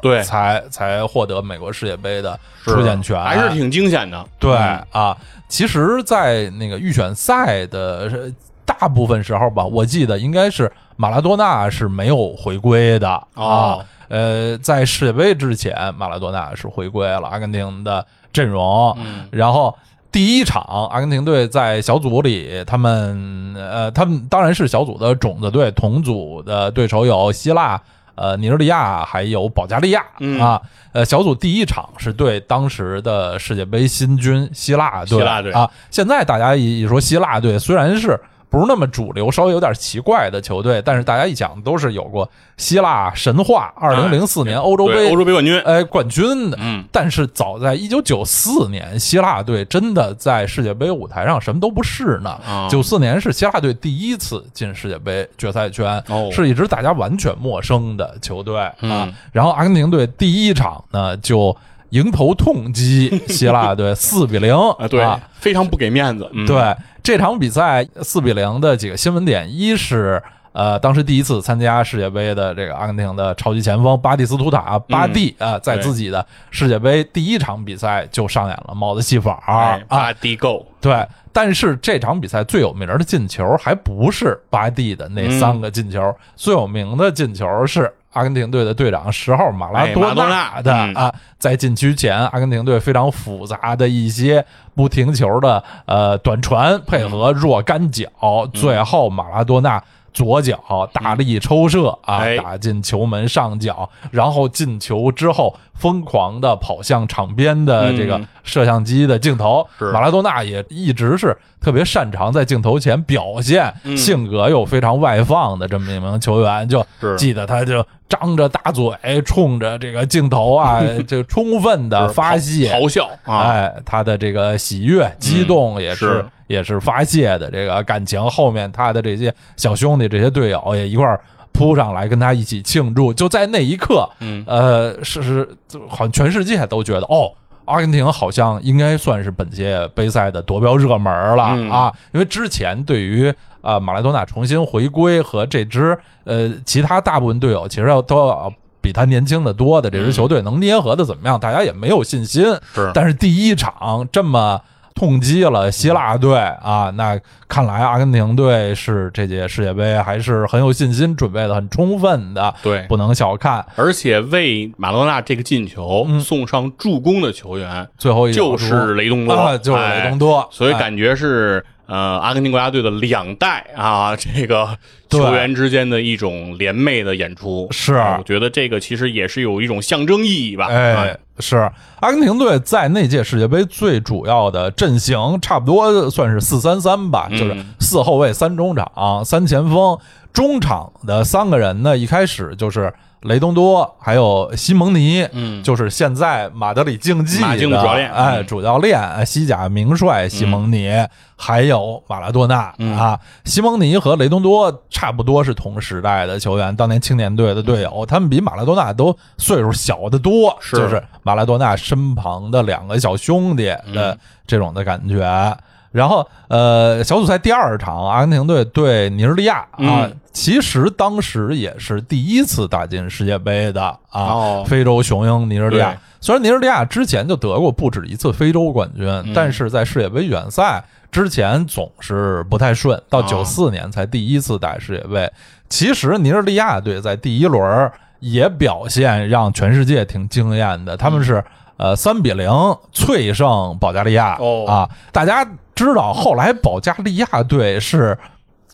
对才才获得美国世界杯的出线权，还是挺惊险的。对嗯啊。其实，在那个预选赛的呃大部分时候吧，我记得应该是马拉多纳是没有回归的啊哦。呃，在世界杯之前，马拉多纳是回归了阿根廷的阵容，嗯然后第一场，阿根廷队在小组里，他们呃，他们当然是小组的种子队，同组的对手有希腊、呃尼日利亚还有保加利亚、嗯啊。呃，小组第一场是对当时的世界杯新军希腊队，希腊队啊。现在大家一一说希腊队，虽然是不是那么主流，稍微有点奇怪的球队，但是大家一想都是有过希腊神话，二零零四年欧洲杯对欧洲杯冠军。哎冠军的。嗯，但是早在一九九四年，希腊队真的在世界杯舞台上什么都不是呢啊。九四年是希腊队第一次进世界杯决赛圈，哦是一支大家完全陌生的球队啊嗯。然后阿根廷队第一场呢就迎头痛击希腊队四比零。啊，对，非常不给面子。嗯，对这场比赛四比零的几个新闻点，一是呃，当时第一次参加世界杯的这个阿根廷的超级前锋巴蒂斯图塔巴蒂啊、呃在自己的世界杯第一场比赛就上演了帽子戏法。哎，啊。巴蒂够，对，但是这场比赛最有名的进球还不是巴蒂的那三个进球，最有名的进球是阿根廷队的队长十号马拉多纳的啊，在禁区前，阿根廷队非常复杂的一些不停球的呃短传配合若干脚，最后马拉多纳。左脚大力抽射啊，哎。打进球门上角，然后进球之后疯狂的跑向场边的这个嗯。摄像机的镜头。是。马拉多纳也一直是特别擅长在镜头前表现，嗯。性格又非常外放的这么一名球员，就记得他就张着大嘴冲着这个镜头啊，就充分的发泄。咆哮啊，哎，他的这个喜悦、激动也是、是也是发泄的这个感情。后面他的这些小兄弟、这些队友也一块儿扑上来跟他一起庆祝。就在那一刻，嗯呃，是是，就好像全世界都觉得哦。阿根廷好像应该算是本届杯赛的夺标热门了、嗯啊，因为之前对于啊、马拉多纳重新回归和这支呃其他大部分队友其实要都要比他年轻的多的这支球队能捏合的怎么样，大家也没有信心。是，但是第一场这么痛击了希腊队。啊，那看来阿根廷队是这届世界杯还是很有信心，准备的很充分的，对，不能小看。而且为马罗纳这个进球送上助攻的球员，最后一就是雷东多，就是雷东多，所以感觉是。呃，阿根廷国家队的两代啊，这个球员之间的一种联袂的演出，是我觉得这个其实也是有一种象征意义吧。哎，是阿根廷队在那届世界杯最主要的阵型，差不多算是四三三吧，就是四后卫、三中场、三前锋，中场的三个人呢，一开始就是。雷东多还有西蒙尼，嗯，就是现在马德里竞技的主教练，哎，主教练，西甲名帅西蒙尼，还有马拉多纳啊。西蒙尼和雷东多差不多是同时代的球员，当年青年队的队友，他们比马拉多纳都岁数小得多，就是马拉多纳身旁的两个小兄弟的这种的感觉。然后，呃，小组赛第二场，阿根廷队对尼日利亚啊，其实当时也是第一次打进世界杯的啊。非洲雄鹰尼日利亚，虽然尼日利亚之前就得过不止一次非洲冠军，但是在世界杯预选赛之前总是不太顺，到九四年才第一次打世界杯。其实尼日利亚队在第一轮也表现让全世界挺惊艳的，他们是呃三比零脆胜保加利亚啊，大家。知道后来保加利亚队是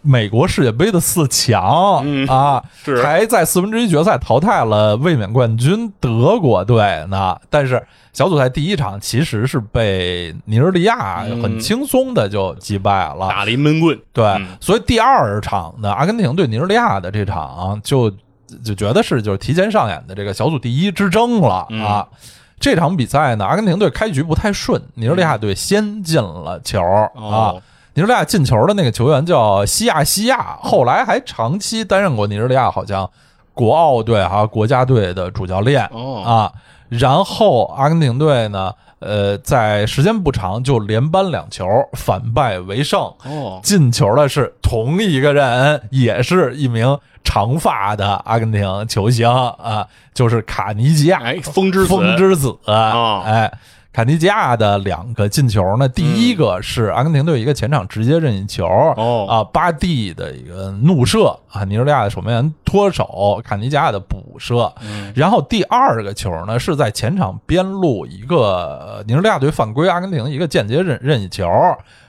美国世界杯的四强啊，还在四分之一决赛淘汰了卫冕冠军德国队呢。但是小组赛第一场其实是被尼日利亚很轻松的就击败了，打了一闷棍。对，所以第二场呢阿根廷对尼日利亚的这场就就觉得是就是提前上演的这个小组第一之争了啊。这场比赛呢，阿根廷队开局不太顺，尼日利亚队先进了球啊。尼日利亚进球的那个球员叫西亚西亚，后来还长期担任过尼日利亚好像国奥队啊国家队的主教练啊。然后阿根廷队呢，呃，在时间不长就连扳两球，反败为胜。哦，进球的是同一个人，也是一名。长发的阿根廷球星啊，就是卡尼吉亚，哎，风之子，风之子啊，哎，卡尼吉亚的两个进球呢，第一个是阿根廷队一个前场直接任意球，哦。啊，巴蒂的一个怒射啊，尼日利亚的守门员脱手，坎尼吉亚的补射，然后第二个球呢是在前场边路一个尼日利亚队犯规，阿根廷一个间接任任意球。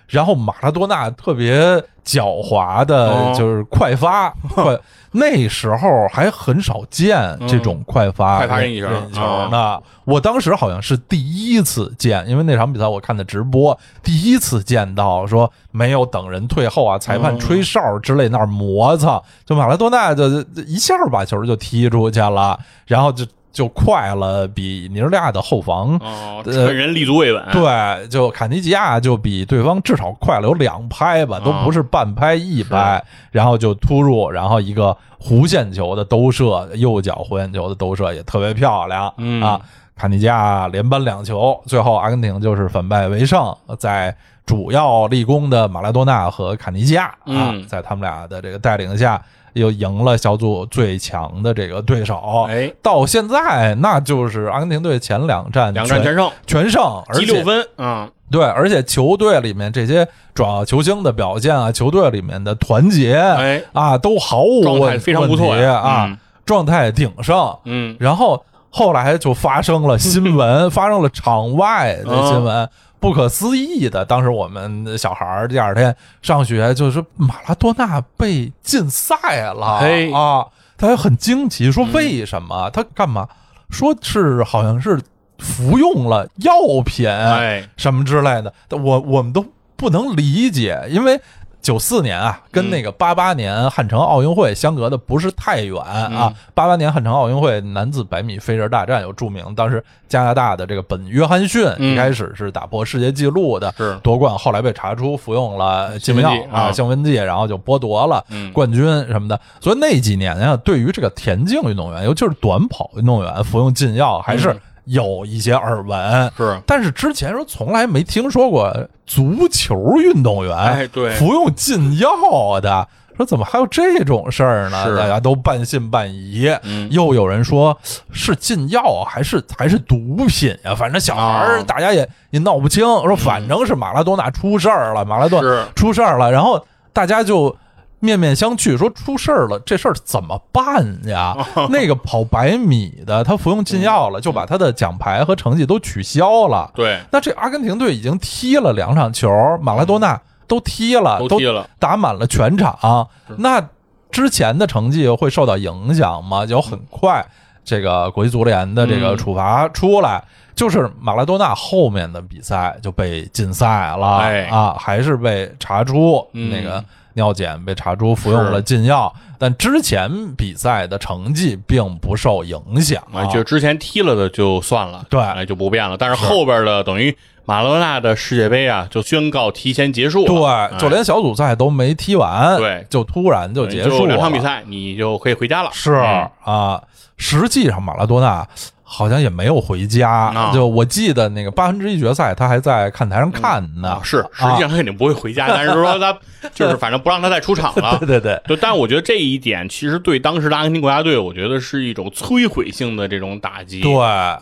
然后马拉多纳特别狡猾的，就是快发 快，那时候还很少见这种快发快发任意球呢。我当时好像是第一次见，因为那场比赛我看的直播，第一次见到说没有等人退后啊，裁判吹哨之类那儿磨蹭，就马拉多纳就一下把球就踢出去了，然后就。就快了，比尼日利亚的后防呃人立足未稳。对，就坎尼基亚就比对方至少快了有两拍吧，都不是半拍一拍，然后就突入，然后一个弧线球的兜射，右脚弧线球的兜射也特别漂亮啊！坎尼基亚连扳两球，最后阿根廷就是反败为胜，在主要立功的马拉多纳和坎尼基亚啊，在他们俩的这个带领下。又赢了小组最强的这个对手，哎，到现在那就是阿根廷队前两战两战全胜，全胜，积六分，嗯，对，而且球队里面这些主要球星的表现啊，球队里面的团结，哎。啊，都毫无状态非常不错啊，状态鼎盛，嗯，然后后来就发生了 新闻，发生了场外的新闻。不可思议的，当时我们小孩儿第二天上学，就是马拉多纳被禁赛了啊！他很惊奇，说为什么？他干嘛？说是好像是服用了药品，哎，什么之类的。我我们都不能理解，因为。九四年啊，跟那个八八年汉城奥运会相隔的不是太远啊。八八年汉城奥运会男子百米飞人大战有著名，当时加拿大的这个本约翰逊一开始是打破世界纪录的夺冠，后来被查出服用了禁药啊，兴奋剂，然后就剥夺了冠军什么的。所以那几年啊，对于这个田径运动员，尤其是短跑运动员服用禁药，还是。有一些耳闻。是，但是之前说从来没听说过足球运动员哎，对，服用禁药的，说怎么还有这种事儿呢？是。大家都半信半疑。嗯。又有人说是禁药啊还是还是毒品呀、反正小孩儿哦大家也也闹不清。说反正是马拉多纳出事儿了，马拉多纳是。出事儿了，然后大家就面面相觑，说出事儿了，这事儿怎么办呀？那个跑百米的，他服用禁药了，就把他的奖牌和成绩都取消了。对，那这阿根廷队已经踢了两场球，马拉多纳都踢了，都踢了，打满了全场，那之前的成绩会受到影响吗？就很快，这个国际足联的这个处罚出来，就是马拉多纳后面的比赛就被禁赛了、哎。啊，还是被查出、嗯。那个尿检被查出服用了禁药，但之前比赛的成绩并不受影响、啊，就之前踢了的就算了，对。哎，就不变了。但是后边的等于马拉多纳的世界杯啊，就宣告提前结束了，对，哎。就连小组赛都没踢完，对。就突然就结束两场比赛，你就可以回家了。是嗯。啊，实际上马拉多纳好像也没有回家，啊就我记得那个八分之一决赛，他还在看台上看呢。啊，是，实际上他肯定不会回家，但是说他就是反正不让他再出场了 对。对对，对，但我觉得这一点其实对当时的阿根廷国家队，我觉得是一种摧毁性的这种打击。对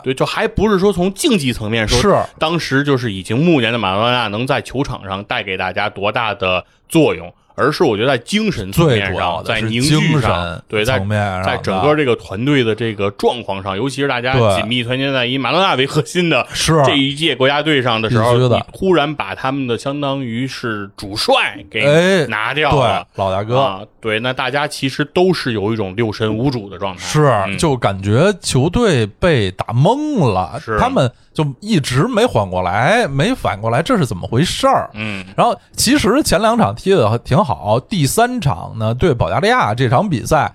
对，就还不是说从竞技层面说，是当时就是已经暮年的马拉多纳能在球场上带给大家多大的作用，而是我觉得在精神层最面上，主要的在凝聚上，对，在在整个这个团队的这个状况上，尤其是大家紧密团结在以马拉纳为核心的是这一届国家队上的时候，你突然把他们的相当于是主帅给哎拿掉对了。老大哥。啊，对，那大家其实都是有一种六神无主的状态，是，嗯就感觉球队被打懵了是，他们就一直没缓过来，没反过来，这是怎么回事儿？嗯，然后其实前两场踢的挺好，第三场呢对保加利亚这场比赛，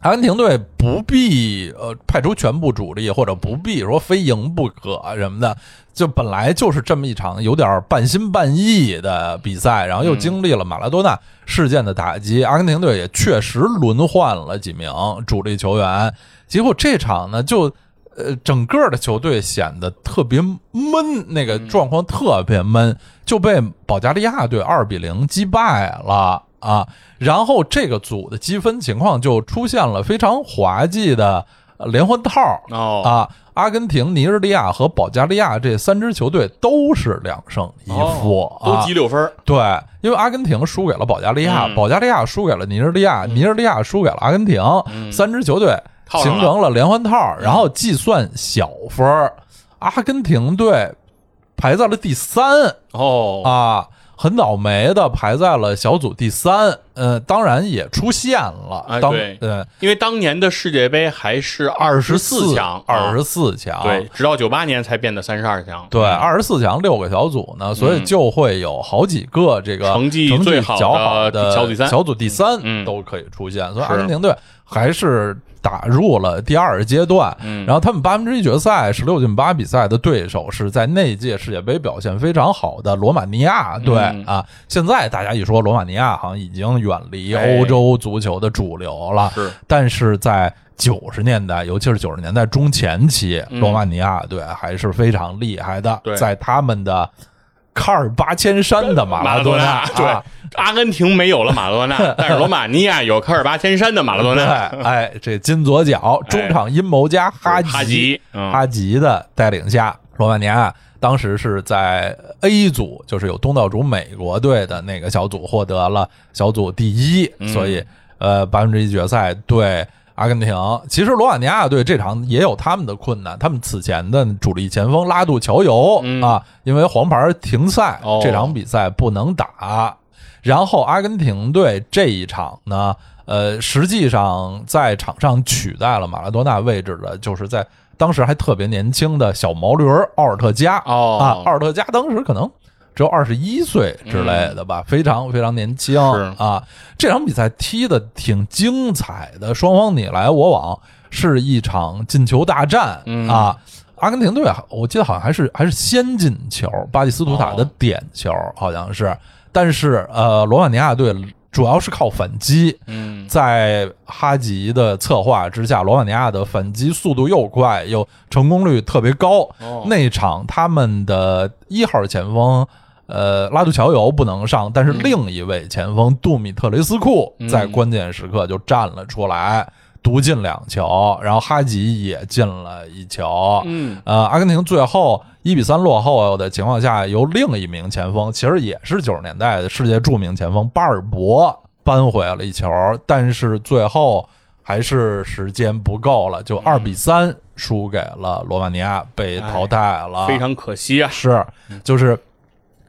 阿根廷队不必呃派出全部主力，或者不必说非赢不可什么的，就本来就是这么一场有点半心半意的比赛，然后又经历了马拉多纳事件的打击，阿根廷队也确实轮换了几名主力球员，结果这场呢就。呃，整个的球队显得特别闷，那个状况特别闷，就被保加利亚队二比零击败了啊。然后这个组的积分情况就出现了非常滑稽的呃连环套哦，啊。阿根廷、尼日利亚和保加利亚这三支球队都是两胜一负哦都啊。积六分儿，对，因为阿根廷输给了保加利亚，嗯保加利亚输给了尼日利亚，尼日利亚输给了阿根廷，嗯三支球队形成了连环套，然后计算小分儿阿根廷队排在了第三。哦，啊，很倒霉的排在了小组第三。呃，当然也出现了，当哎对。呃因为当年的世界杯还是二十四强，二十啊四强，对，直到九八年才变得三十二强，对，嗯二十四强六个小组呢，所以嗯就会有好几个这个成绩最好的较好的小组第三。小组第三嗯。都可以出现，所以阿根廷队还是打入了第二阶段。嗯然后他们八分之一决赛十六进八比赛的对手是在那届世界杯表现非常好的罗马尼亚队嗯啊。现在大家一说罗马尼亚，好像已经远离哎欧洲足球的主流了。是但是在九十年代，尤其是九十年代中前期，嗯罗马尼亚队还是非常厉害的。对在他们的卡尔巴千山的马马拉多纳，多纳，对啊，阿根廷没有了马拉多纳，但是罗马尼亚有卡尔巴千山的马拉多对，纳，哎，这金左脚中场阴谋家哈吉哈吉，嗯。哈吉的带领下，罗马尼亚当时是在 A 组，就是有东道主美国队的那个小组获得了小组第一，嗯。所以呃八分之一决赛对阿根廷。其实罗马尼亚队这场也有他们的困难，他们此前的主力前锋拉杜乔尤、嗯啊，因为黄牌停赛，哦这场比赛不能打。然后阿根廷队这一场呢，呃，实际上在场上取代了马拉多纳位置的，就是在当时还特别年轻的小毛驴儿奥尔特加哦啊，奥尔特加当时可能只有二十一岁之类的吧，非常非常年轻是。啊。这场比赛踢的挺精彩的，双方你来我往，是一场进球大战、嗯。啊。阿根廷队啊，我记得好像还是还是先进球，巴蒂斯图塔的哦。点球好像是，但是呃，罗马尼亚队主要是靠反击，嗯。在哈吉的策划之下，罗马尼亚的反击速度又快，又成功率特别高。哦。那场他们的一号前锋呃，拉杜乔尤不能上，但是另一位前锋杜米特雷斯库在关键时刻就站了出来，独进两球，然后哈吉也进了一球。嗯，呃，阿根廷最后一比三落后的情况下，由另一名前锋，其实也是九十年代的世界著名前锋巴尔博扳回了一球，但是最后还是时间不够了，就二比三输给了罗马尼亚，被淘汰了，非常可惜啊。是，就是。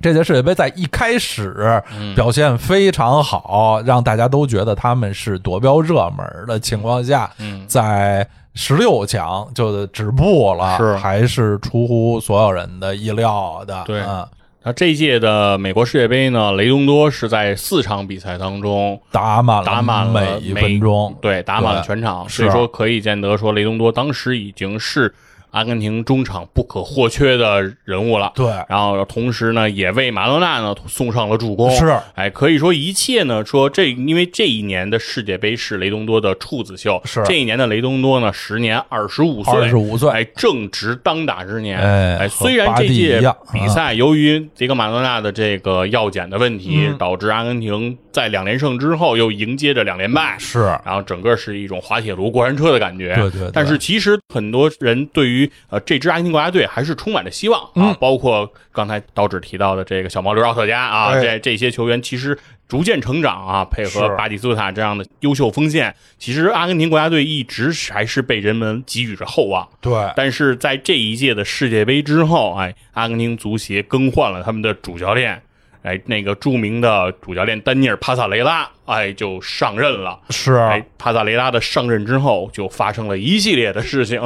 这届世界杯在一开始表现非常好，让大家都觉得他们是夺标热门的情况下，在十六强就止步了，是。还是出乎所有人的意料的。对。嗯。那这一届的美国世界杯呢，雷东多是在四场比赛当中打满了打满了每一分钟，对，打满了全场，所以说可以见得说雷东多当时已经是阿根廷中场不可或缺的人物了。对，然后同时呢，也为马拉纳呢送上了助攻。是，哎，可以说一切呢，说这因为这一年的世界杯是雷东多的处子秀，是。这一年的雷东多呢，时年二十五岁，二十五岁，哎，正值当打之年。哎哎，虽然这届比赛由于迪戈马拉纳的这个药检的问题，嗯。导致阿根廷在两连胜之后又迎接着两连败，是。然后整个是一种滑铁卢过山车的感觉。对对对。但是其实很多人对于呃这支阿根廷国家队还是充满着希望啊，嗯。包括刚才刀指提到的这个小毛刘奥特加啊，哎。这这些球员其实逐渐成长啊，配合巴蒂斯图塔这样的优秀锋线，其实阿根廷国家队一直还是被人们给予着厚望。对，但是在这一届的世界杯之后，哎，阿根廷足协更换了他们的主教练，哎，那个著名的主教练丹尼尔·帕萨雷拉，哎，就上任了。是，哎，帕萨雷拉的上任之后，就发生了一系列的事情。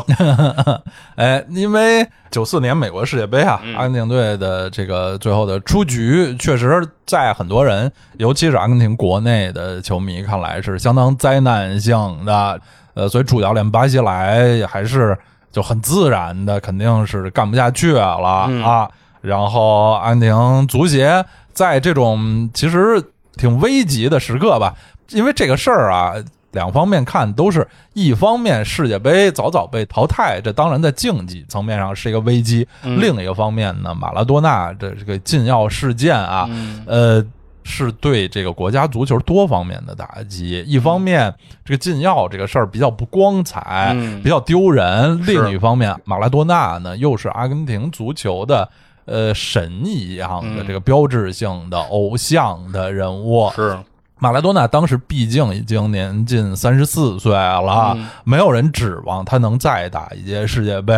哎，因为九四年美国世界杯啊，嗯阿根廷队的这个最后的出局，确实在很多人，尤其是阿根廷国内的球迷看来是相当灾难性的。呃，所以主教练巴西莱还是就很自然的，肯定是干不下去了、嗯啊。然后阿根廷足协在这种其实挺危急的时刻吧，因为这个事儿啊，两方面看都是一方面世界杯早早被淘汰，这当然在竞技层面上是一个危机；嗯另一个方面呢，马拉多纳的这个禁药事件啊，嗯呃。是对这个国家足球多方面的打击。一方面，这个禁药这个事儿比较不光彩，嗯比较丢人；另一方面，马拉多纳呢又是阿根廷足球的呃神一样的嗯这个标志性的偶像的人物。是，马拉多纳当时毕竟已经年近三十四岁了，嗯没有人指望他能再打一届世界杯。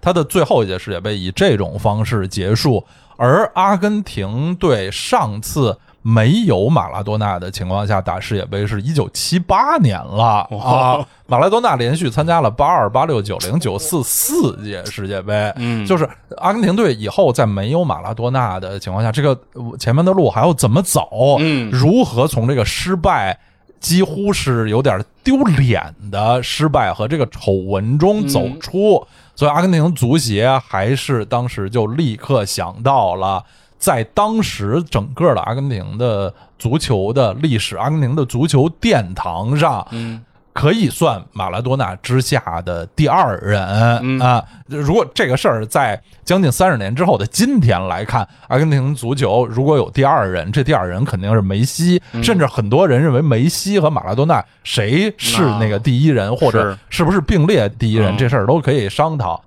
他的最后一届世界杯以这种方式结束，而阿根廷队上次没有马拉多纳的情况下打世界杯是一九七八年了哇啊！马拉多纳连续参加了八二、八六、九零、九四四届世界杯，嗯就是阿根廷队以后在没有马拉多纳的情况下，这个呃前面的路还要怎么走？嗯如何从这个失败，几乎是有点丢脸的失败和这个丑闻中走出？所以阿根廷足协还是当时就立刻想到了。在当时整个的阿根廷的足球的历史，阿根廷的足球殿堂上，嗯。可以算马拉多纳之下的第二人、嗯。啊。如果这个事儿在将近三十年之后的今天来看，阿根廷足球如果有第二人，这第二人肯定是梅西，嗯。甚至很多人认为梅西和马拉多纳谁是那个第一人，或者是不是并列第一人，嗯。这事儿都可以商讨。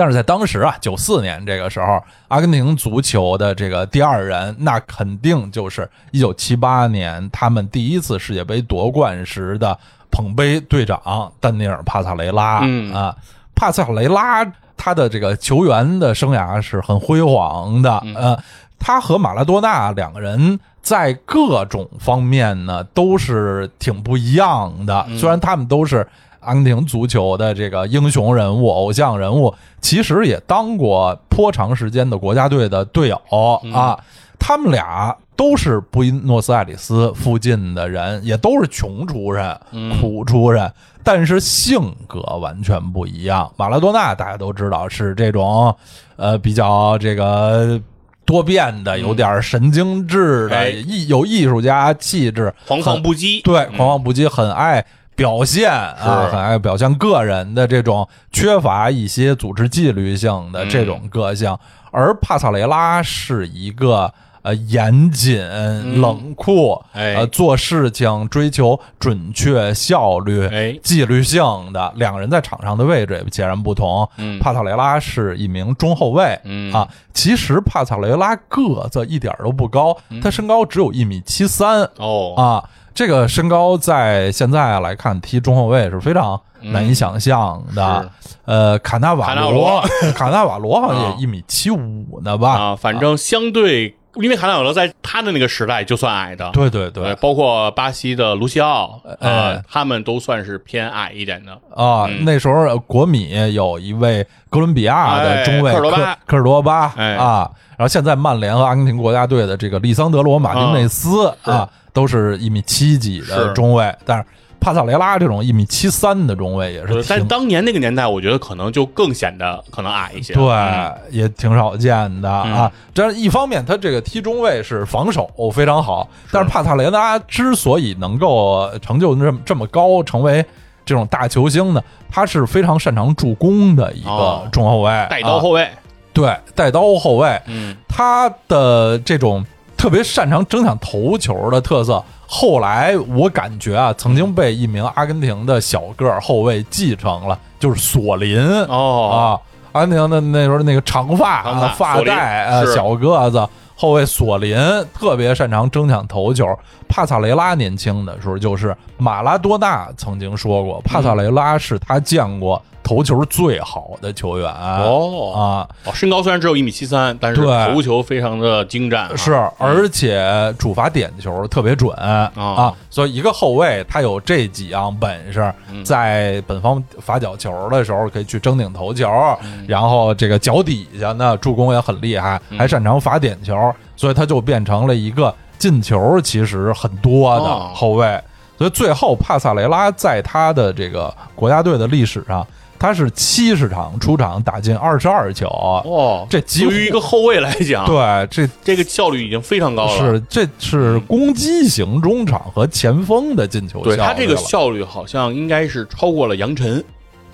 但是在当时啊，九四年这个时候，阿根廷足球的这个第二人，那肯定就是一九七八年他们第一次世界杯夺冠时的捧杯队长丹尼尔·帕萨雷拉、嗯啊。帕萨雷拉他的这个球员的生涯是很辉煌的，呃，他和马拉多纳两个人在各种方面呢都是挺不一样的，虽然他们都是。阿根廷足球的这个英雄人物、偶像人物，其实也当过颇长时间的国家队的队友啊。他们俩都是布宜诺斯艾利斯附近的人，也都是穷出身、苦出身，但是性格完全不一样。马拉多纳大家都知道是这种，呃，比较这个。多变的，有点神经质的，哎艺有艺术家气质，狂放不羁。对，嗯狂放不羁，很爱表现啊，很爱表现个人的这种缺乏一些组织纪律性的这种个性。而帕萨雷拉是一个呃严谨、冷酷，哎呃做事情追求准确、效率、哎纪律性的。两个人在场上的位置也截然不同。嗯帕萨雷拉是一名中后卫，嗯啊，其实帕萨雷拉个子一点都不高，嗯他身高只有一米七三哦，啊。这个身高在现在来看踢中后卫是非常难以想象的。呃，卡纳瓦罗罗，卡纳瓦罗好像啊。也一米七五呢吧？啊，反正相对，因为卡纳瓦罗在他的那个时代就算矮的，对对对。呃，包括巴西的卢西奥，哎。呃，他们都算是偏矮一点的。啊，嗯。那时候国米有一位哥伦比亚的中卫哎科尔多巴。科尔多巴哎。啊，然后现在曼联和阿根廷国家队的这个利桑德罗马丁内斯啊。啊，都是一米七几的中卫，但是帕萨雷拉这种一米七三的中卫也是挺但当年那个年代，我觉得可能就更显得可能矮一些。对嗯，也挺少见的啊。这一方面，他这个踢中卫是防守非常好，但是帕萨雷拉之所以能够成就这么这么高，成为这种大球星呢，他是非常擅长助攻的一个哦。中后卫，啊带刀后卫，对带刀后卫，嗯，他的这种特别擅长争抢头球的特色，后来我感觉啊，曾经被一名阿根廷的小个儿后卫继承了，就是索林。哦，啊，阿根廷的那时候那个长发长发啊发带啊小个子。后卫索林特别擅长争抢头球。帕萨雷拉年轻的时候，就是马拉多纳曾经说过，帕萨雷拉是他见过头球最好的球员。哦。啊，哦，身高虽然只有一米七三，但是对。头球非常的精湛啊。是，而且主罚点球特别准。啊，所以一个后卫他有这几样本事，嗯。在本方罚角球的时候可以去争顶头球，嗯。然后这个脚底下呢助攻也很厉害，嗯。还擅长罚点球，所以他就变成了一个进球其实很多的哦。后卫。所以最后帕萨雷拉在他的这个国家队的历史上，他是七十场出场打进二十二球，哦，这几乎对于一个后卫来讲，对这这个效率已经非常高了。是，这是攻击型中场和前锋的进球效率他这个效率好像应该是超过了杨晨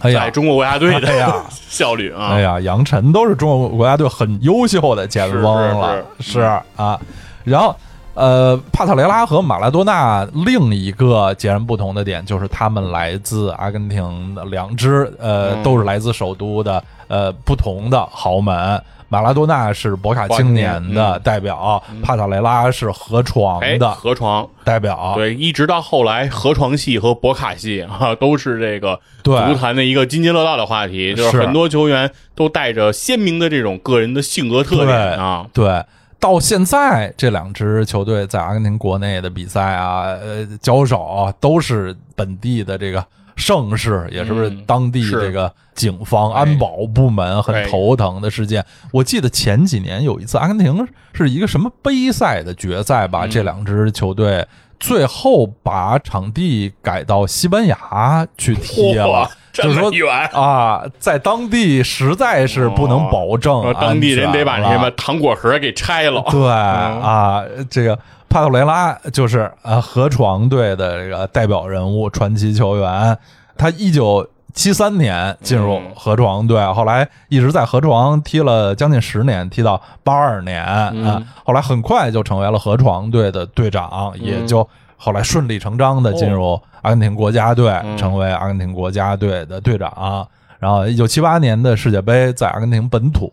哎呀在，中国国家队的哎呀 效率啊。哎呀，杨晨都是中国国家队很优秀的前锋了，是是是啊。然后，呃，帕特雷拉和马拉多纳另一个截然不同的点就是他们来自阿根廷的两支，呃，嗯。都是来自首都的，呃，不同的豪门。马拉多纳是博卡青年的嗯。代表，帕塔雷拉是河床哎，的河床。代表。对，一直到后来河床系和博卡系 啊，都是这个对。足坛的一个津津乐道的话题，就是。是很多球员都带着鲜明的这种个人的性格特点啊。对，到现在这两支球队在阿根廷国内的比赛啊，呃，交手啊都是本地的这个盛世，也是不是嗯当地这个警方、哎安保部门很哎头疼的事件。我记得前几年有一次阿根廷是一个什么杯赛的决赛吧，嗯这两支球队。最后把场地改到西班牙去踢了就是说远。啊，在当地实在是不能保证说当地人得把什么糖果盒给拆了。对啊，这个帕特雷拉就是呃河床队的这个代表人物、传奇球员。他一九七三年进入嗯。河床队，后来一直在河床踢了将近十年，踢到八二年啊、嗯后来很快就成为了河床队的队长，嗯。也就后来顺理成章的进入阿根廷国家队，嗯成为阿根廷国家队的队长。然后，一九七八年的世界杯在阿根廷本土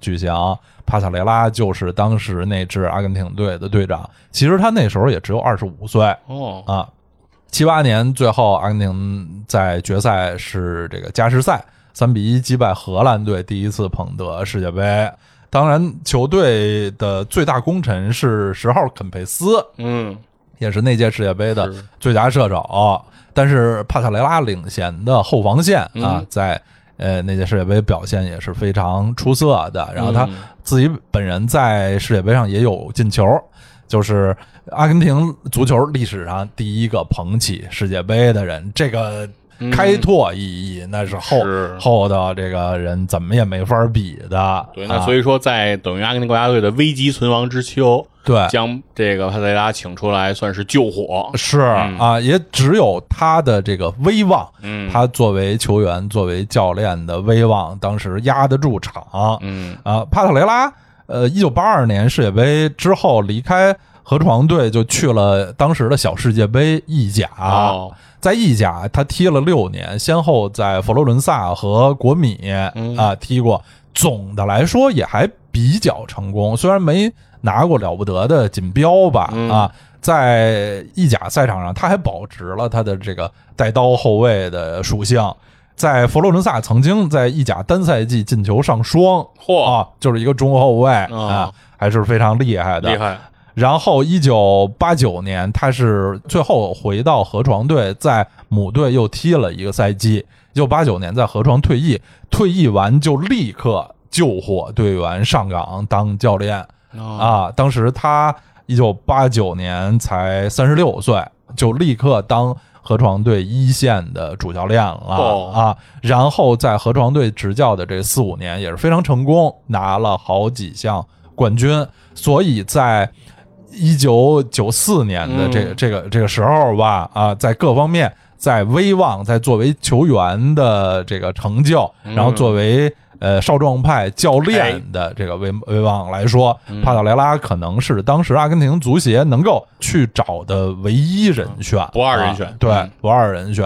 举行，帕萨雷拉就是当时那支阿根廷队的队长。其实他那时候也只有二十五岁哦，啊。七八年最后，阿根廷在决赛是这个加时赛三比一击败荷兰队，第一次捧得世界杯。当然，球队的最大功臣是十号肯佩斯，嗯，也是那届世界杯的最佳射手。但是帕特雷拉领衔的后防线啊嗯，在呃那届世界杯表现也是非常出色的。然后他嗯自己本人在世界杯上也有进球，就是阿根廷足球历史上第一个捧起世界杯的人。这个开拓意义那是后是后的这个人怎么也没法比的。对，那啊所以说，在等于阿根廷国家队的危急存亡之秋，对将这个帕特雷拉请出来，算是救火。是嗯啊，也只有他的这个威望，嗯，他作为球员、作为教练的威望，当时压得住场。嗯啊，帕特雷拉，呃，一九八二年世界杯之后离开河床队，就去了当时的小世界杯意甲。哦，在意甲他踢了六年，先后在佛罗伦萨和国米嗯啊踢过。总的来说也还比较成功，虽然没拿过了不得的锦标吧，嗯啊，在意甲赛场上他还保持了他的这个带刀后卫的属性。在佛罗伦萨曾经在意甲单赛季进球上双，嚯啊，就是一个中后卫哦啊，还是非常厉害的。厉害，然后，一九八九年，他是最后回到河床队，在母队又踢了一个赛季。一九八九年在河床退役，退役完就立刻救火队员上岗当教练啊，啊。当时他一九八九年才三十六岁，就立刻当河床队一线的主教练了、哦啊。然后在河床队执教的这四五年也是非常成功，拿了好几项冠军。所以在一九九四年的这个、嗯。这个这个时候吧，啊，在各方面，在威望，在作为球员的这个成就，嗯。然后作为呃少壮派教练的这个威威望来说，嗯。帕特雷拉可能是当时阿根廷足协能够去找的唯一人选，不二人选。啊对嗯，不二人选。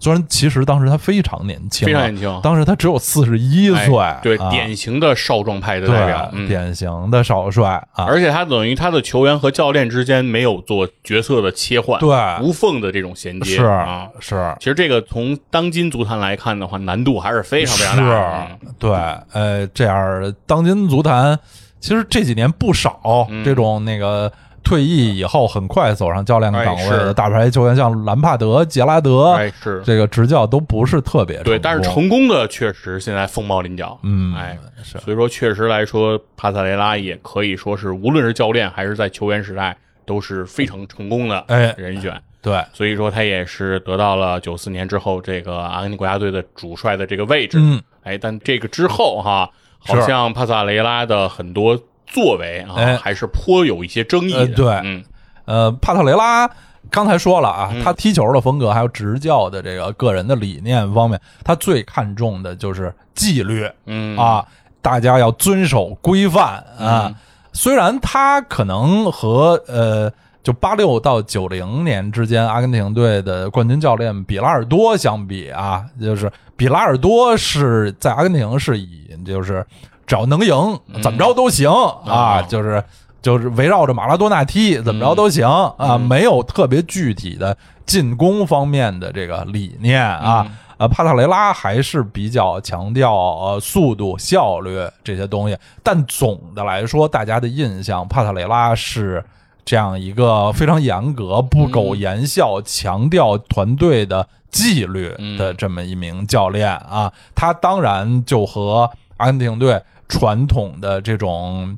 虽然其实当时他非常年轻啊，非常年轻。当时他只有四十一哎岁，对，啊。典型的少壮派的代表，嗯。典型的少帅啊，而且他等于他的球员和教练之间没有做角色的切换，对。无缝的这种衔接是啊。是。其实这个从当今足坛来看的话，难度还是非常非常大的。对，呃，这样当今足坛其实这几年不少嗯这种那个退役以后很快走上教练岗位的大牌球员，像兰帕德、杰拉德，哎，是这个执教都不是特别对，但是成功的确实现在凤毛麟角。嗯，哎，是所以说确实来说，帕萨雷拉也可以说是无论是教练还是在球员时代都是非常成功的哎人选。对，所以说他也是得到了九四年之后这个阿根廷国家队的主帅的这个位置。嗯，哎，但这个之后哈，好像帕萨雷拉的很多作为啊，哎还是颇有一些争议的。呃对嗯，呃，帕特雷拉刚才说了啊，嗯他踢球的风格还有执教的这个个人的理念方面，他最看重的就是纪律嗯啊，大家要遵守规范啊。嗯虽然他可能和呃。就八六到九零年之间，阿根廷队的冠军教练比拉尔多相比啊，就是比拉尔多是在阿根廷是以就是只要能赢，怎么着都行啊，哦就是就是围绕着马拉多纳踢，怎么着都行啊，嗯。没有特别具体的进攻方面的这个理念啊。嗯。呃，帕特雷拉还是比较强调呃速度、效率这些东西，但总的来说，大家的印象，帕特雷拉是这样一个非常严格、不苟言笑、强调团队的纪律的这么一名教练啊。他当然就和阿根廷队传统的这种。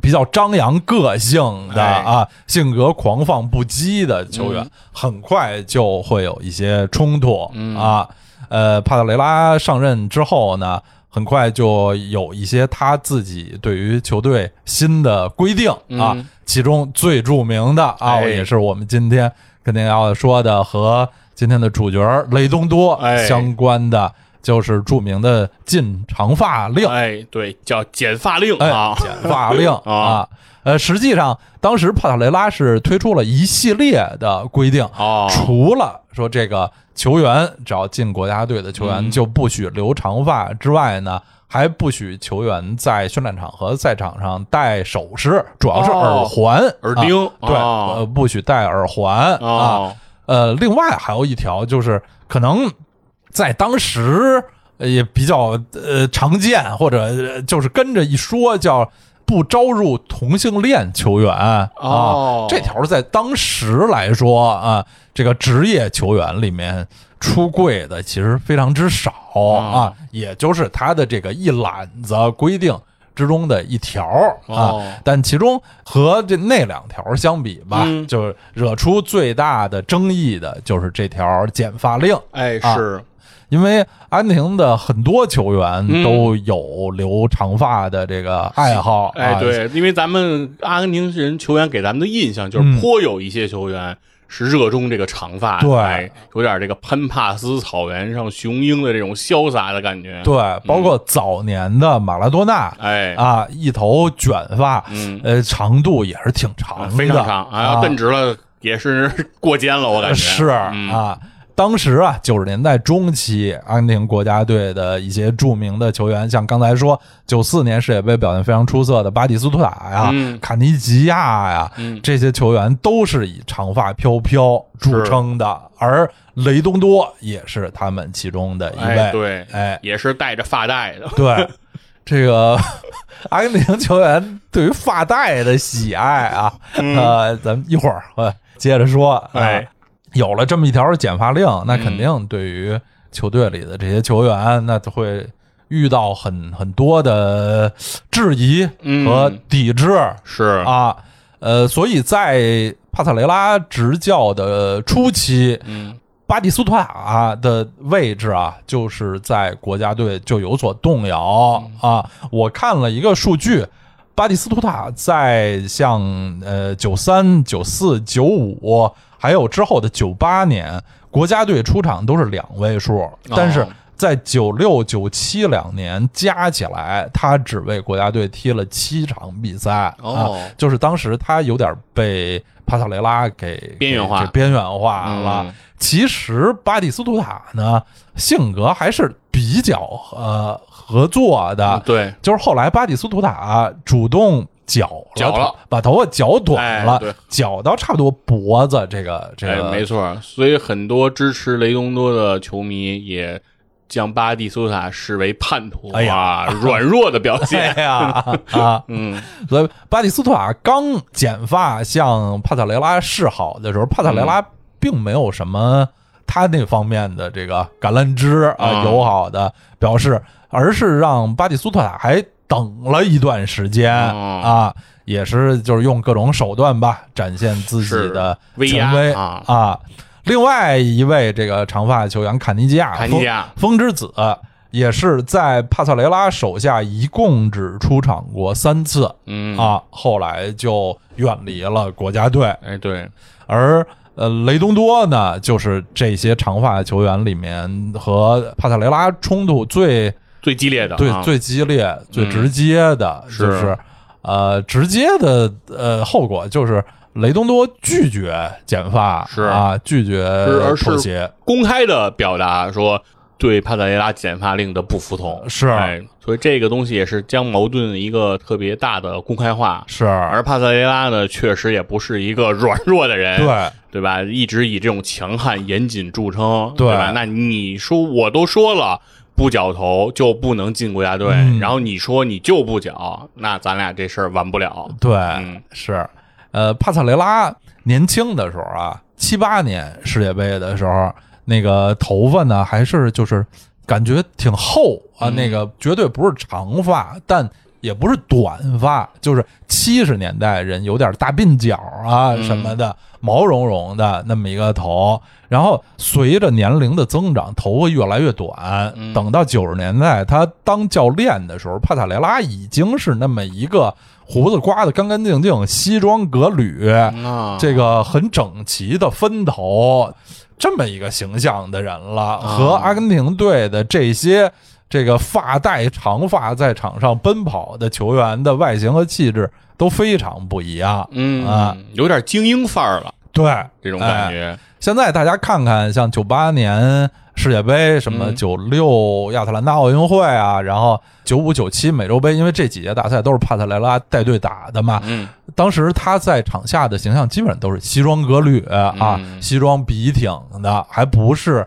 比较张扬个性的哎啊，性格狂放不羁的球员，嗯很快就会有一些冲突嗯啊。呃，帕特雷拉上任之后呢，很快就有一些他自己对于球队新的规定啊，嗯其中最著名的啊，哎也是我们今天肯定要说的和今天的主角雷东多哎相关的，就是著名的禁长发令。哎，对，叫剪发令哎啊，，剪发令 啊啊。呃，实际上当时帕塔雷拉是推出了一系列的规定，哦，除了说这个球员只要进国家队的球员嗯。就不许留长发之外呢，还不许球员在训练场和赛场上戴首饰，主要是耳环、哦耳钉啊对，哦。呃，不许戴耳环啊。哦，呃，另外还有一条就是，可能在当时呃也比较呃常见，或者呃就是跟着一说叫不招入同性恋球员。哦。啊。这条在当时来说啊，这个职业球员里面出柜的其实非常之少啊，也就是他的这个一揽子规定。之中的一条啊，哦。但其中和这那两条相比吧，嗯。就是惹出最大的争议的就是这条剪发令，哎，啊。是，因为阿根廷的很多球员嗯都有留长发的这个爱好，哎，啊，对，因为咱们阿根廷人球员给咱们的印象就是嗯颇有一些球员是热衷这个长发，对哎有点这个潘帕斯草原上雄鹰的这种潇洒的感觉。对，包括早年的马拉多纳，哎，啊，一头卷发，嗯，呃，长度也是挺长的，非常长啊，要直了也是过肩了，我感觉是嗯啊。当时啊，九十年代中期，阿根廷国家队的一些著名的球员，像刚才说九四年世界杯表现非常出色的巴蒂斯图塔呀、嗯。卡尼吉亚呀，嗯。这些球员都是以长发飘飘著称的，而雷东多也是他们其中的一位。哎，对，哎，也是带着发带的，对，这个阿根廷球员对于发带的喜爱啊，呃，咱们一会儿呃接着说。啊哎，有了这么一条减罚令，那肯定对于球队里的这些球员，那就会遇到很很多的质疑嗯。和抵制、是，啊。呃，所以在帕特雷拉执教的初期，嗯。巴蒂斯图塔的位置啊，就是在国家队就有所动摇。啊。我看了一个数据，巴蒂斯图塔在像呃九三、九四、九五，还有之后的九八年，国家队出场都是两位数，但是。在九六、九七两年加起来，他只为国家队踢了七场比赛、哦啊，就是当时他有点被帕萨雷拉给边缘化给边缘化了。嗯其实巴蒂斯图塔呢，性格还是比较呃合作的，嗯对，就是后来巴蒂斯图塔主动绞绞了，把头发绞短了，绞到差不多脖子这个这哎，个，没错，所以很多支持雷东多的球迷也将巴蒂斯图塔视为叛徒哎呀啊，软弱的表 哎现。呀啊！嗯，所以巴蒂斯图塔刚剪发向帕特雷拉示好的时候，帕特雷拉并没有什么他那方面的这个橄榄枝啊嗯友好的表示，而是让巴蒂斯图塔还等了一段时间哦。啊，也是就是用各种手段吧，展现自己的权威啊。啊。另外一位这个长发球员坎尼基亚，坎尼基亚。风之子也是在帕特雷拉手下一共只出场过三次，嗯，啊，后来就远离了国家队。哎，对，而呃，雷东多呢，就是这些长发球员里面和帕特雷拉冲突最最激烈的，对、啊、最激烈、最直接的，是就是呃，直接的呃后果就是雷东多拒绝剪发，是啊，拒绝妥协，公开的表达说对帕特雷拉剪发令的不服从，是哎，所以这个东西也是将矛盾一个特别大的公开化。是，而帕特雷拉呢，确实也不是一个软弱的人，对对吧？一直以这种强悍严谨著称，对吧？那你说我都说了。不绞头就不能进国家队，嗯。然后你说你就不绞，那咱俩这事儿完不了。对，嗯。是，呃，帕萨雷拉年轻的时候啊，七八年世界杯的时候，那个头发呢还是就是感觉挺厚啊，嗯。那个绝对不是长发，但也不是短发，就是七十年代人有点大鬓角啊嗯什么的，毛茸茸的那么一个头。然后随着年龄的增长，头发越来越短。嗯等到九十年代，他当教练的时候，帕塔雷拉已经是那么一个胡子刮得干干净净、西装革履，啊，这个很整齐的分头，这么一个形象的人了，和阿根廷队的这些这个发带长发在场上奔跑的球员的外形和气质都非常不一样。嗯啊，有点精英范儿了，对，这种感哎觉。现在大家看看，像九八年世界杯，什么嗯九六亚特兰大奥运会啊，然后九五九七美洲杯，因为这几届大赛都是帕特莱拉带队打的嘛。嗯，当时他在场下的形象基本上都是西装革履啊，嗯西装笔挺的，还不是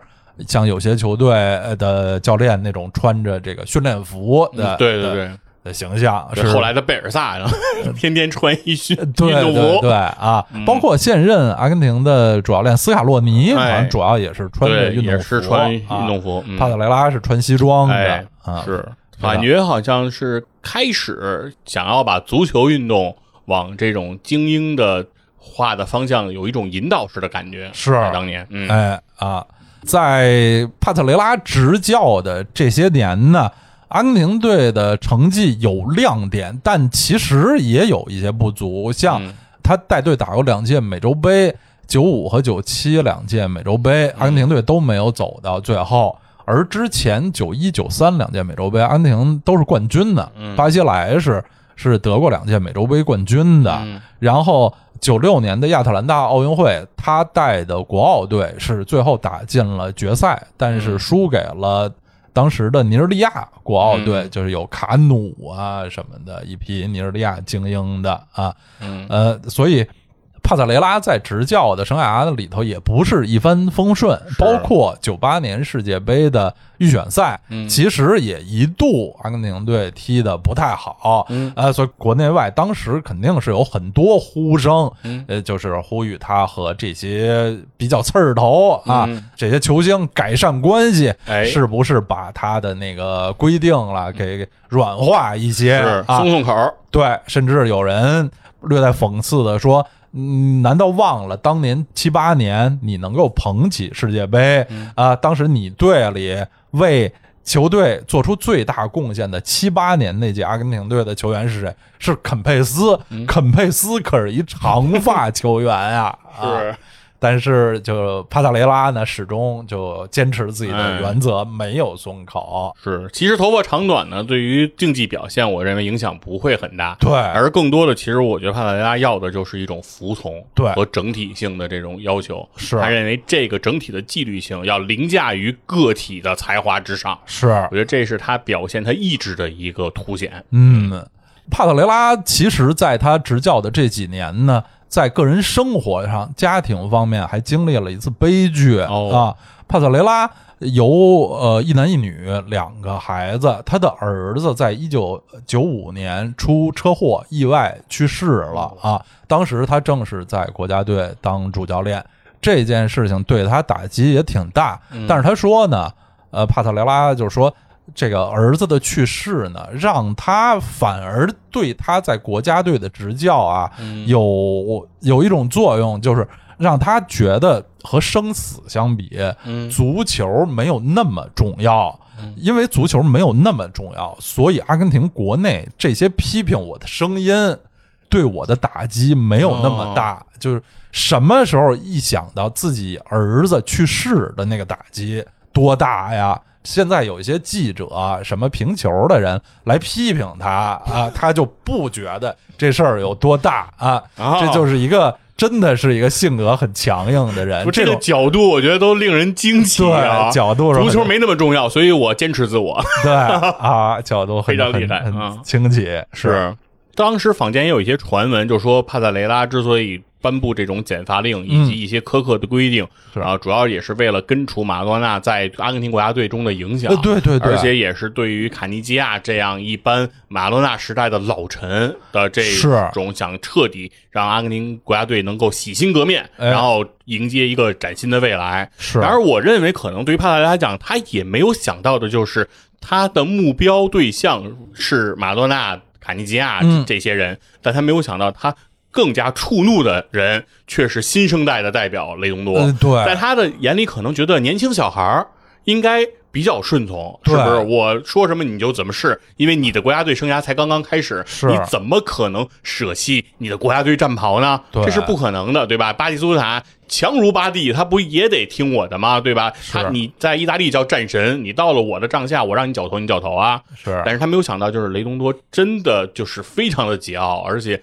像有些球队的教练那种穿着这个训练服的，嗯对对对，的形象。是后来的贝尔萨呢，天天穿一训对运动服，对对啊，嗯包括现任阿根廷的主教练斯卡洛尼，好哎像主要也是穿着运动服，是穿运啊动服。嗯帕特雷拉是穿西装的哎啊，是感觉好像是开始想要把足球运动往这种精英的化的方向有一种引导式的感觉。是当年，嗯，哎啊，在帕特雷拉执教的这些年呢，阿根廷队的成绩有亮点，但其实也有一些不足，像嗯他带队打过两届美洲杯。九五和九七两届美洲杯，阿根廷队都没有走到最后。而之前九一九三两届美洲杯，阿根廷都是冠军的。巴西莱是是得过两届美洲杯冠军的。然后九六年的亚特兰大奥运会，他带的国奥队是最后打进了决赛，但是输给了当时的尼日利亚国奥队，就是有卡努啊什么的一批尼日利亚精英的啊。呃，所以。帕萨雷拉在执教的生涯里头也不是一帆风顺，包括九八年世界杯的预选赛，其实也一度阿根廷队踢的不太好，呃，所以国内外当时肯定是有很多呼声，呃，就是呼吁他和这些比较刺儿头啊这些球星改善关系，是不是把他的那个规定了给软化一些，松松口？对，甚至有人略带讽刺的说。嗯，难道忘了当年七八年你能够捧起世界杯啊？当时你队里为球队做出最大贡献的七八年那届阿根廷队的球员是谁？是肯佩斯。肯佩斯可是一长发球员啊！是。但是，就帕萨雷拉呢，始终就坚持自己的原则，没有松口。是，其实头发长短呢，对于竞技表现，我认为影响不会很大。对，而更多的，其实我觉得帕萨雷拉要的就是一种服从，对和整体性的这种要求。是，他认为这个整体的纪律性要凌驾于个体的才华之上。是，我觉得这是他表现他意志的一个凸显。嗯，帕特雷拉其实在他执教的这几年呢。在个人生活上、家庭方面还经历了一次悲剧啊！帕特雷拉由呃一男一女两个孩子，他的儿子在一九九五年出车祸意外去世了啊！当时他正是在国家队当主教练，这件事情对他打击也挺大。但是他说呢，呃，帕特雷拉就是说。这个儿子的去世呢，让他反而对他在国家队的执教啊，有有一种作用，就是让他觉得和生死相比，足球没有那么重要。因为足球没有那么重要，所以阿根廷国内这些批评我的声音，对我的打击没有那么大。就是什么时候一想到自己儿子去世的那个打击多大呀？现在有一些记者，什么评球的人来批评他啊，他就不觉得这事儿有多大啊。这就是一个真的是一个性格很强硬的人。这个角度我觉得都令人惊奇啊。角度足球没那么重要，所以我坚持自我。对啊，角度非常厉害很，清奇是。当时坊间也有一些传闻，就说帕萨雷拉之所以。颁布这种减发令以及一些苛刻的规定，啊，主要也是为了根除马拉多纳在阿根廷国家队中的影响。对对对，而且也是对于卡尼基亚这样一般马拉多纳时代的老臣的这种想彻底让阿根廷国家队能够洗心革面，然后迎接一个崭新的未来。是。然而，我认为可能对于帕萨雷来讲，他也没有想到的就是他的目标对象是马拉多纳、卡尼基亚这些人，但他没有想到他。更加触怒的人却是新生代的代表雷东多。对，在他的眼里，可能觉得年轻小孩儿应该比较顺从，是不是？我说什么你就怎么是，因为你的国家队生涯才刚刚开始，你怎么可能舍弃你的国家队战袍呢？这是不可能的，对吧？巴蒂斯塔强如巴蒂，他不也得听我的吗？对吧？他你在意大利叫战神，你到了我的帐下，我让你绞头，你绞头啊！是，但是他没有想到，就是雷东多真的就是非常的桀骜，而且。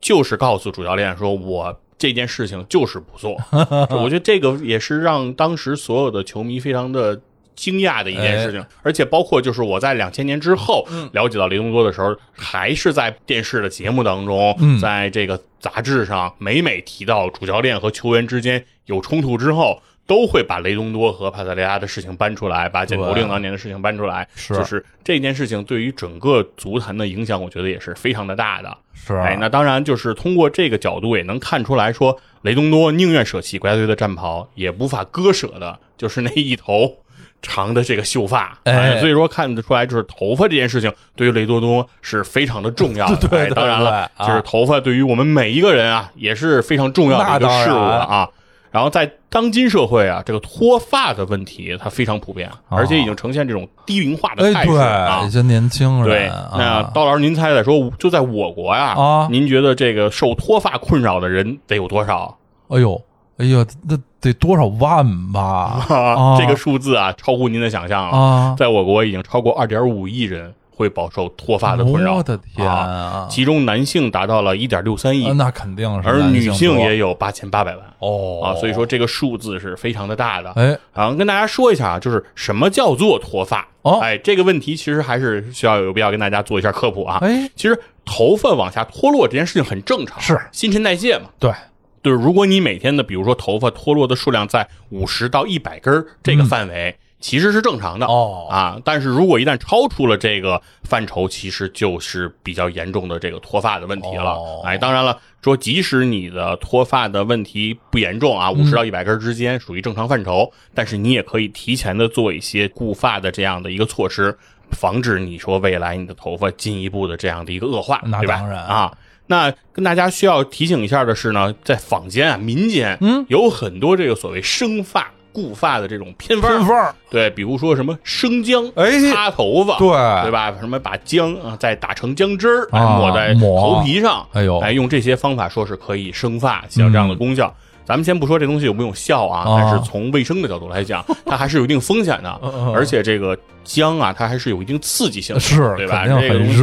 就是告诉主教练说，我这件事情就是不做。我觉得这个也是让当时所有的球迷非常的惊讶的一件事情。而且包括就是我在两千年之后了解到雷东多的时候，还是在电视的节目当中，在这个杂志上每每提到主教练和球员之间有冲突之后。都会把雷东多和帕萨雷拉的事情搬出来，把剪头令当年的事情搬出来，是就是这件事情对于整个足坛的影响，我觉得也是非常的大的。是，哎，那当然就是通过这个角度也能看出来说，雷东多宁愿舍弃国家队的战袍，也无法割舍的，就是那一头 长的这个秀发。哎，所以说看得出来，就是头发这件事情对于雷多多是非常的重要。对，当然了，就是头发对于我们每一个人啊也是非常重要的一个事物啊。然后在当今社会啊，这个脱发的问题它非常普遍，而且已经呈现这种低龄化的态势啊。一些年轻人，对，那刀老师您猜猜，说就在我国呀，啊，您觉得这个受脱发困扰的人得有多少？哎呦，哎呦，那得多少万吧？啊 这个数字啊，超乎您的想象了。啊，在我国已经超过二点五亿人会饱受脱发的困扰我，的天啊！其中男性达到了一点六三亿啊，那肯定是而女性也有八千八百万哦啊，所以说这个数字是非常的大的。哎啊，跟大家说一下啊，就是什么叫做脱发？哦哎，这个问题其实还是需要有必要跟大家做一下科普啊。哎，其实头发往下脱落这件事情很正常，是新陈代谢嘛。对，就是如果你每天的，比如说头发脱落的数量在五十到一百根儿这个范围，其实是正常的嗯哦啊。但是如果一旦超出了这个范畴，其实就是比较严重的这个脱发的问题了。哦哎，当然了，说即使你的脱发的问题不严重啊，五十到一百根之间属于正常范畴，但是你也可以提前的做一些固发的这样的一个措施，防止你说未来你的头发进一步的这样的一个恶化，对吧？那当然啊。那跟大家需要提醒一下的是呢，在坊间啊、民间，嗯，有很多这个所谓生发、固发的这种偏方。儿，偏方。对，比如说什么生姜，哎擦头发，对。对吧？什么把姜啊再打成姜汁儿，抹在抹。头皮上，哎呦。哎，用这些方法说是可以生发，起到这样的功效。咱们先不说这东西有没有效啊，啊但是从卫生的角度来讲，它还是有一定风险的。而且这个姜啊，它还是有一定刺激性的，是对吧？这个东西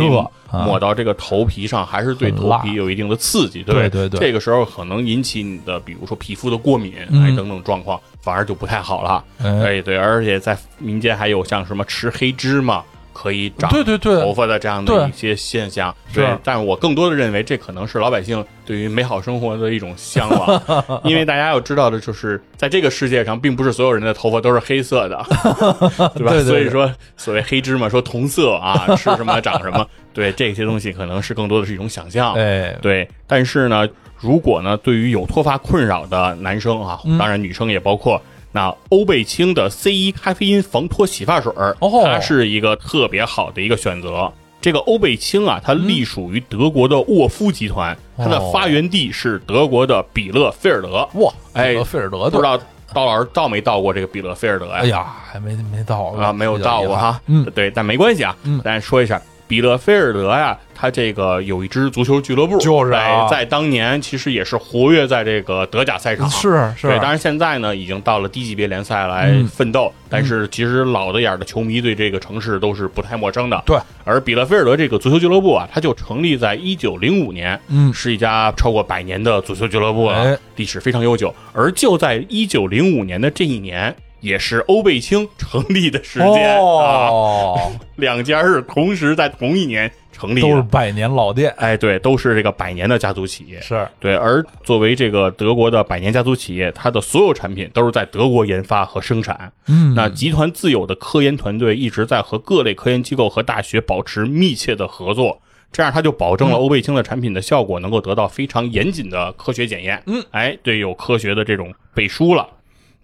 抹到这个头皮上，还是对头皮有一定的刺激，对对？对对这个时候可能引起你的，比如说皮肤的过敏，嗯。哎等等状况，反而就不太好了。哎，哎，对，而且在民间还有像什么吃黑芝麻可以长对对对头发的这样的一些现象。是对，但是我更多的认为这可能是老百姓对于美好生活的一种向往，因为大家要知道的就是，在这个世界上，并不是所有人的头发都是黑色的，对吧？对对对所以说，所谓黑芝麻说同色啊，吃什么长什么，对这些东西可能是更多的是一种想象。哎，对，但是呢，如果呢，对于有脱发困扰的男生啊，嗯当然女生也包括。那欧贝清的 C 一咖啡因防脱洗发水它是一个特别好的一个选择。这个欧贝清啊，它嗯隶属于德国的沃夫集团，它的哦发源地是德国的比勒菲尔德。哇，哎这个菲尔德不知道刀老师到没到过这个比勒菲尔德呀？哎呀，还没没到啊，没有到过哈。嗯，对，但没关系啊。嗯咱说一下，比勒菲尔德呀，他这个有一支足球俱乐部，就是啊在在当年其实也是活跃在这个德甲赛场。是是，对，当然现在呢，已经到了低级别联赛来嗯奋斗，但是其实老的眼儿的球迷对这个城市都是不太陌生的。对，而比勒菲尔德这个足球俱乐部啊，它就成立在一九零五年，嗯是一家超过百年的足球俱乐部了，哎历史非常悠久。而就在一九零五年的这一年，也是欧贝清成立的时间、啊，哦，两家是同时在同一年成立都是的。百年老店，哎，对，都是这个百年的家族企业。是对，而作为这个德国的百年家族企业，它的所有产品都是在德国研发和生产。嗯，那集团自有的科研团队一直在和各类科研机构和大学保持密切的合作，这样它就保证了欧贝清的产品的效果能够得到非常严谨的科学检验。嗯，哎，对，有科学的这种背书了。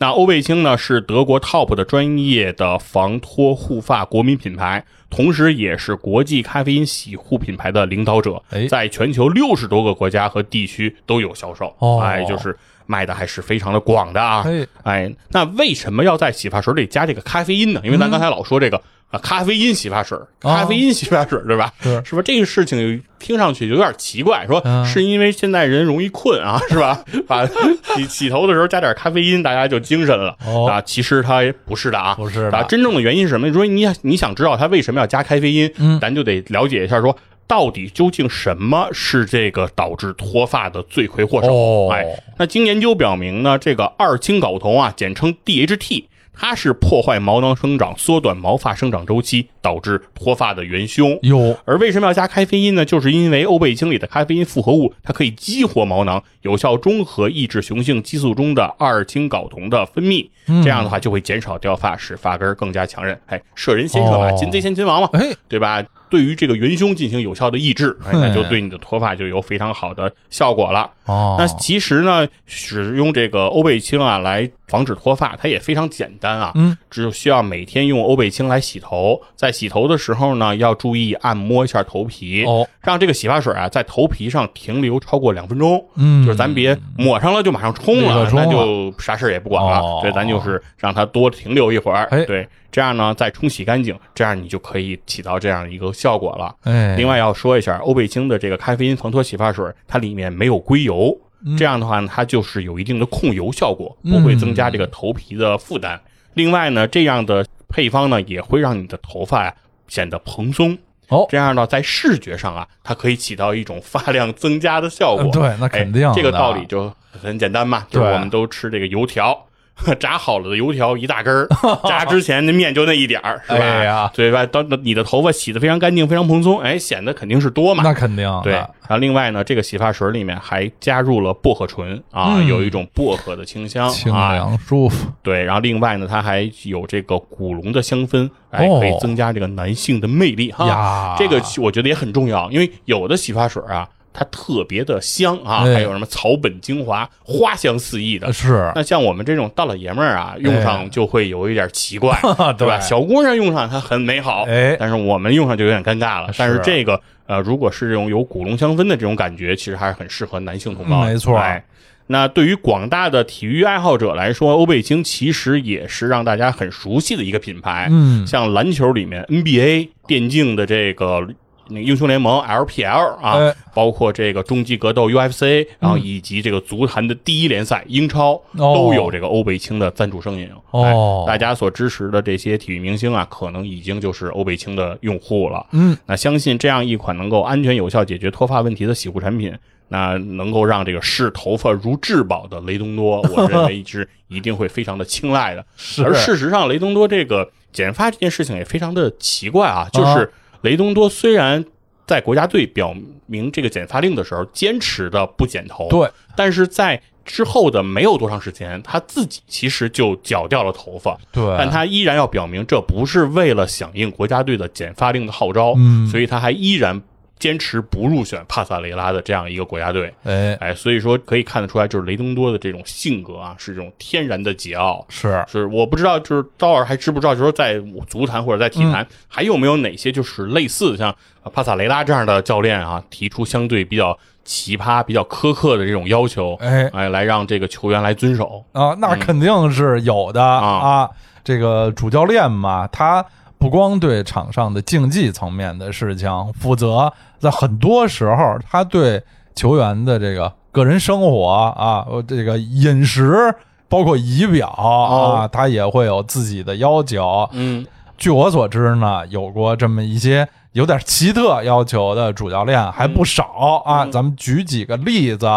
那欧贝清呢是德国 TOP 的专业的防脱护发国民品牌，同时也是国际咖啡因洗护品牌的领导者哎，在全球六十多个国家和地区都有销售。哦哎，就是卖的还是非常的广的啊。哎哎，那为什么要在洗发水里加这个咖啡因呢？因为咱刚才老说这个啊，咖啡因洗发水，咖啡因洗发水，对吧？是是吧？这个事情听上去有点奇怪，说嗯是因为现在人容易困啊，是吧？把洗洗头的时候加点咖啡因，大家就精神了哦啊。其实它也不是的啊，不是的啊。真正的原因是什么？你说你你想知道它为什么要加咖啡因，嗯咱就得了解一下说。到底究竟什么是这个导致脱发的罪魁祸首？哦哎，那经研究表明呢，这个二氢睾酮啊，简称 DHT，它是破坏毛囊生长、缩短毛发生长周期，导致脱发的元凶。有而为什么要加咖啡因呢？就是因为欧贝清里的咖啡因复合物，它可以激活毛囊，有效中和抑制雄性激素中的二氢睾酮的分泌。这样的话就会减少掉发，使发根更加强韧。哎，射人先射马，哦擒贼先擒王嘛，哎对吧？对于这个元凶进行有效的抑制，哎，那就对你的脱发就有非常好的效果了。哦，那其实呢，使用这个欧贝清啊来防止脱发，它也非常简单啊，嗯，只需要每天用欧贝清来洗头，在洗头的时候呢，要注意按摩一下头皮，哦，让这个洗发水啊在头皮上停留超过两分钟，嗯，就是咱别抹上了就马上冲了，那就啥事儿也不管了。哦。对，咱就是让它多停留一会儿，哎。对，这样呢再冲洗干净，这样你就可以起到这样一个效果了。哎，另外要说一下，欧贝清的这个咖啡因防脱洗发水，它里面没有硅油。这样的话呢，它就是有一定的控油效果，不会增加这个头皮的负担。另外呢，这样的配方呢，也会让你的头发呀显得蓬松。哦，这样呢，在视觉上啊，它可以起到一种发量增加的效果。对，那肯定。这个道理就很简单嘛，就是我们都吃这个油条。炸好了的油条一大根儿，炸之前那面就那一点儿，是吧？哎呀，对吧？当你的头发洗得非常干净、非常蓬松，哎，显得肯定是多嘛。那肯定。对。然后另外呢，这个洗发水里面还加入了薄荷醇啊，有一种薄荷的清香，清凉舒服。对。然后另外呢，它还有这个古龙的香氛，哎，可以增加这个男性的魅力哈。这个我觉得也很重要，因为有的洗发水啊。它特别的香啊，还有什么草本精华，花香四溢的。是，那像我们这种大老爷们儿啊，用上就会有一点奇怪，对吧？小姑娘用上它很美好，哎，但是我们用上就有点尴尬了。但是这个呃，如果是这种有古龙香氛的这种感觉，其实还是很适合男性同胞。没错，哎，那对于广大的体育爱好者来说，欧贝清其实也是让大家很熟悉的一个品牌。嗯，像篮球里面 NBA 电竞的这个。那个英雄联盟 LPL 啊，包括这个终极格斗 UFC，然后以及这个足坛的第一联赛英超，都有这个欧贝清的赞助声音。哦，大家所支持的这些体育明星啊，可能已经就是欧贝清的用户了。嗯，那相信这样一款能够安全有效解决脱发问题的洗护产品，那能够让这个视头发如至宝的雷东多，我认为是一定会非常的青睐的。而事实上，雷东多这个剪发这件事情也非常的奇怪啊，就是。雷东多虽然在国家队表明这个剪发令的时候坚持的不剪头，对，但是在之后的没有多长时间，他自己其实就绞掉了头发，对，但他依然要表明这不是为了响应国家队的剪发令的号召，嗯，所以他还依然。坚持不入选帕萨雷拉的这样一个国家队，哎哎，所以说可以看得出来，就是雷东多的这种性格啊，是这种天然的桀骜。是是，我不知道，就是刀儿还知不知道，就是在足坛或者在体坛还有没有哪些就是类似像帕萨雷拉这样的教练啊，提出相对比较奇葩、比较苛刻的这种要求，哎哎，来让这个球员来遵守啊？那肯定是有的啊。这个主教练嘛，他。不光对场上的竞技层面的事情负责，在很多时候，他对球员的这个个人生活啊，这个饮食，包括仪表啊，他也会有自己的要求。嗯，据我所知呢，有过这么一些有点奇特要求的主教练还不少啊。咱们举几个例子，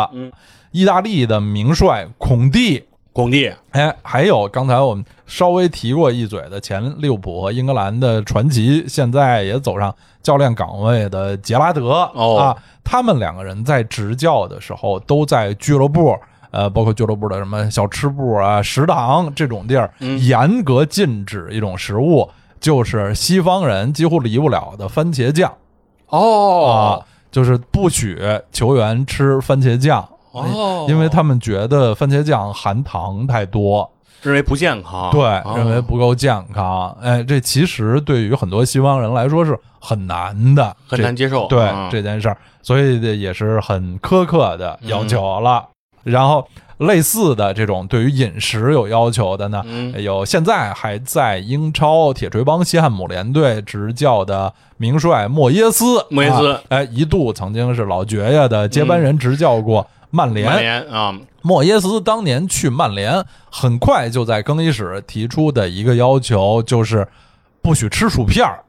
意大利的名帅孔蒂。孔蒂，哎，还有刚才我们稍微提过一嘴的前利物浦和英格兰的传奇，现在也走上教练岗位的杰拉德。啊，他们两个人在执教的时候都在俱乐部，呃，包括俱乐部的什么小吃部啊、食堂这种地儿，严格禁止一种食物，就是西方人几乎离不了的番茄酱。哦，啊，就是不许球员吃番茄酱。哦，因为他们觉得番茄酱含糖太多，认为不健康，对，认为不够健康。哎，这其实对于很多西方人来说是很难的，很难接受。对这件事儿，所以也是很苛刻的要求了。然后类似的这种对于饮食有要求的呢，有现在还在英超铁锤帮西汉姆联队执教的名帅莫耶斯，莫耶斯，哎，一度曾经是老爵爷的接班人，执教过。曼联，曼联啊，莫耶斯当年去曼联，很快就在更衣室提出的一个要求就是不许吃薯片儿。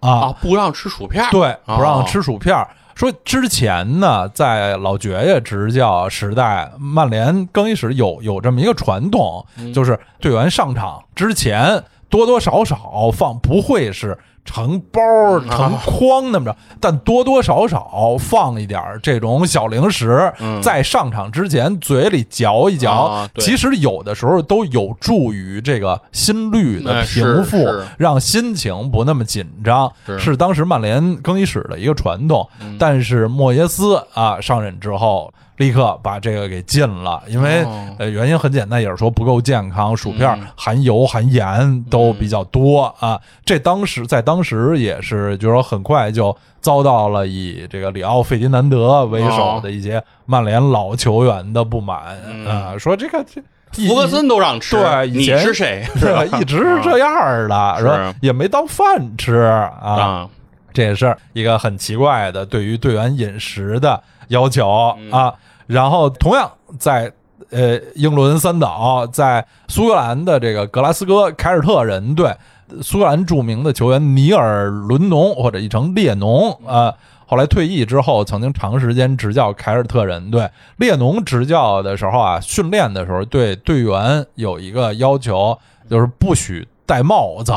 啊，不让吃薯片儿。对，不让吃薯片儿。说之前呢，在老爵爷执教时代，曼联更衣室有有这么一个传统，就是队员上场之前多多少少放，不会是。成包成筐那么着，但多多少少放一点这种小零食，在上场之前嘴里嚼一嚼，其实有的时候都有助于这个心率的平复，让心情不那么紧张，是当时曼联更衣室的一个传统。但是莫耶斯啊上任之后。立刻把这个给禁了，因为呃原因很简单，也是说不够健康，薯片含油含盐都比较多啊。这当时在当时也是，就是说很快就遭到了以这个里奥费迪南德为首的一些曼联老球员的不满啊，说这个这福格森都让吃，对，你是谁？是吧？一直是这样的，是吧？也没当饭吃啊。这也是一个很奇怪的对于队员饮食的要求啊。然后，同样在呃英伦三岛，在苏格兰的这个格拉斯哥凯尔特人队，苏格兰著名的球员尼尔伦农或者译成列农啊。后来退役之后，曾经长时间执教凯尔特人队。列农执教的时候啊，训练的时候对队员有一个要求，就是不许戴帽子，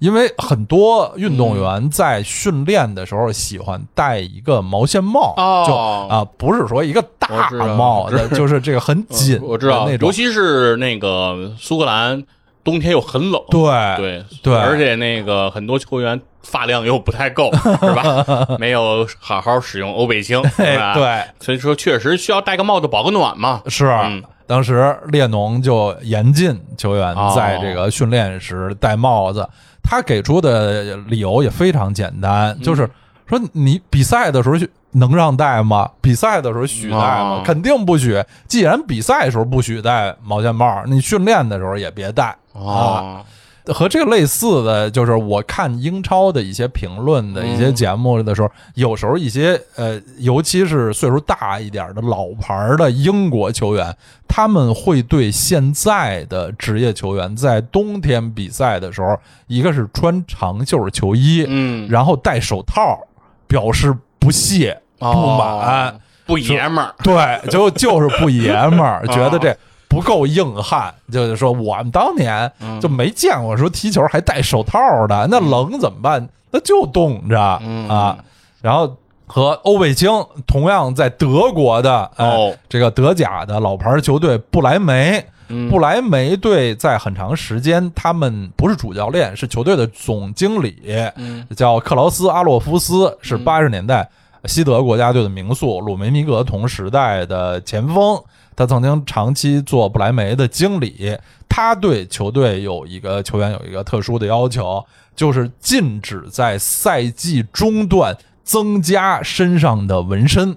因为很多运动员在训练的时候喜欢戴一个毛线帽，哦就啊，不是说一个大帽子，就是这个很紧的我知道，那种尤。其是那个苏格兰，冬天又很冷，对对对而且那个很多球员发量又不太够，是吧？没有好好使用欧贝清，是吧？，对，所以说确实需要戴个帽子保个暖嘛。是。嗯当时列侬就严禁球员哦在这个训练时戴帽子，他给出的理由也非常简单，嗯就是说你比赛的时候能让戴吗？比赛的时候许戴吗哦？肯定不许。既然比赛的时候不许戴毛线帽，你训练的时候也别戴啊。哦，和这个类似的，就是我看英超的一些评论的一些节目的时候，有时候一些呃，尤其是岁数大一点的老牌的英国球员，他们会对现在的职业球员在冬天比赛的时候，一个是穿长袖球衣，嗯，然后戴手套，表示不屑、不满。哦不爷们儿，对，就就是不爷们儿，觉得这不够硬汉。就是说，我们当年就没见过说踢球还戴手套的，那冷怎么办？那就冻着嗯啊。然后和欧贝清同样在德国的呃哦这个德甲的老牌球队不莱梅。嗯不莱梅队在很长时间，他们不是主教练，是球队的总经理，嗯叫克劳斯·阿洛夫斯，是八十年代西德国家队的名宿，鲁梅尼格同时代的前锋。他曾经长期做不莱梅的经理。他对球队有一个球员有一个特殊的要求，就是禁止在赛季中段增加身上的纹身。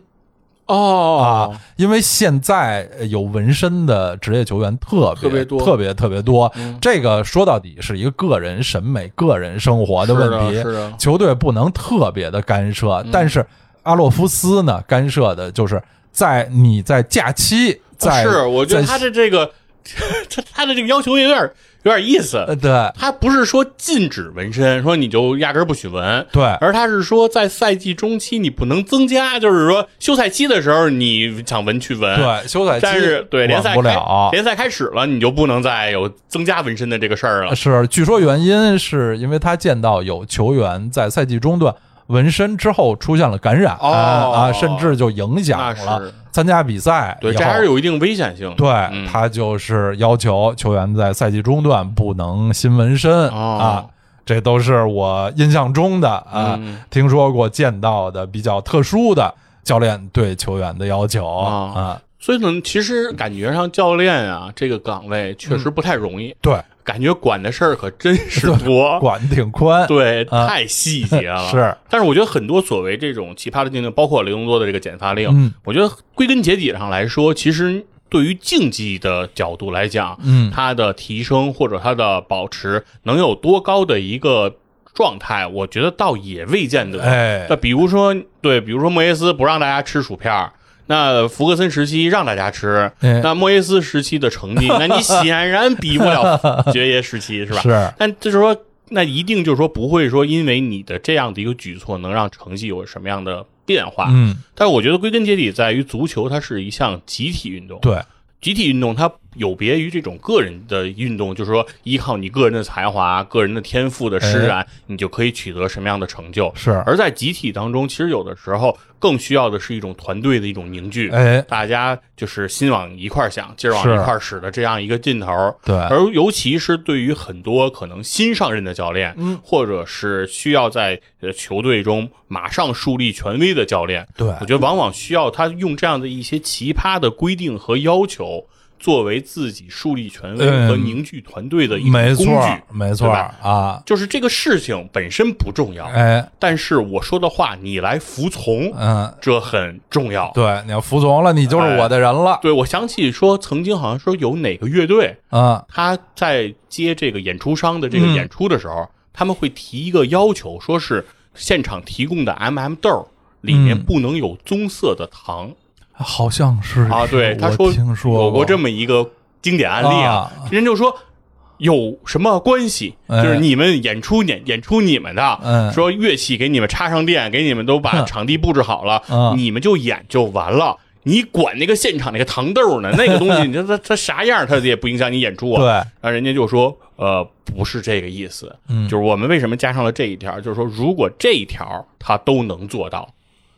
哦啊，因为现在呃有纹身的职业球员特别特别多特别特别多。嗯这个说到底是一个个人审美、个人生活的问题，的是的球队不能特别的干涉。但是阿洛夫斯呢，干涉的就是在你在假期，在、是，我觉得他的这个 他他的这个要求有点有点意思。呃对他不是说禁止纹身，说你就压根儿不许纹，对而他是说在赛季中期你不能增加，就是说休赛期的时候你想纹去纹，对，休赛期但是对联赛不了。联赛开始了，你就不能再有增加纹身的这个事儿了。是，据说原因是因为他见到有球员在赛季中段纹身之后出现了感染、哦啊，甚至就影响了参加比赛对，这还是有一定危险性。对、嗯。他就是要求球员在赛季中段不能新纹身、哦。啊，这都是我印象中的啊、嗯。听说过见到的比较特殊的教练对球员的要求哦。啊。所以呢，其实感觉上教练啊这个岗位确实不太容易，对，感觉管的事儿可真是多。管的挺宽，对，啊太细节了。是，但是我觉得很多所谓这种奇葩的禁令，包括雷东多的这个减发令，嗯。我觉得归根结底上来说，其实对于竞技的角度来讲，嗯。它的提升或者它的保持能有多高的一个状态，我觉得倒也未见得。哎。那比如说，对，比如说莫耶斯不让大家吃薯片儿那福格森时期让大家吃，哎那莫耶斯时期的成绩，那你显然比不了爵爷时期，是吧？是但就是说，那一定就是说不会说因为你的这样的一个举措能让成绩有什么样的变化。嗯，但是我觉得归根结底在于足球，它是一项集体运动。对，集体运动它有别于这种个人的运动，就是说依靠你个人的才华、个人的天赋的施展，你就可以取得什么样的成就。是。而在集体当中，其实有的时候更需要的是一种团队的一种凝聚，哎，大家就是心往一块儿想，劲儿往一块儿使的这样一个劲头。对，而尤其是对于很多可能新上任的教练，嗯，或者是需要在呃球队中马上树立权威的教练，对。我觉得往往需要他用这样的一些奇葩的规定和要求，作为自己树立权威嗯和凝聚团队的一种工具。没错没错啊，就是这个事情本身不重要，哎，但是我说的话你来服从，嗯，这很重要。对，你要服从了，你就是我的人了，对，我想起说，曾经好像说有哪个乐队，啊，他在接这个演出商的这个嗯。演出的时候，他们会提一个要求，说是现场提供的 M、m 豆里面嗯。不能有棕色的糖。好像是啊，对，他说听说有过这么一个经典案例啊。人就说有什么关系？哎。就是你们演出演演出你们的，嗯说乐器给你们插上电，给你们都把场地布置好了，嗯你们就演就完了。你管那个现场那个糖豆呢？那个东西，你说它它啥样，它也不影响你演出啊。对，然后人家就说，呃，不是这个意思，嗯。就是我们为什么加上了这一条，就是说，如果这一条他都能做到，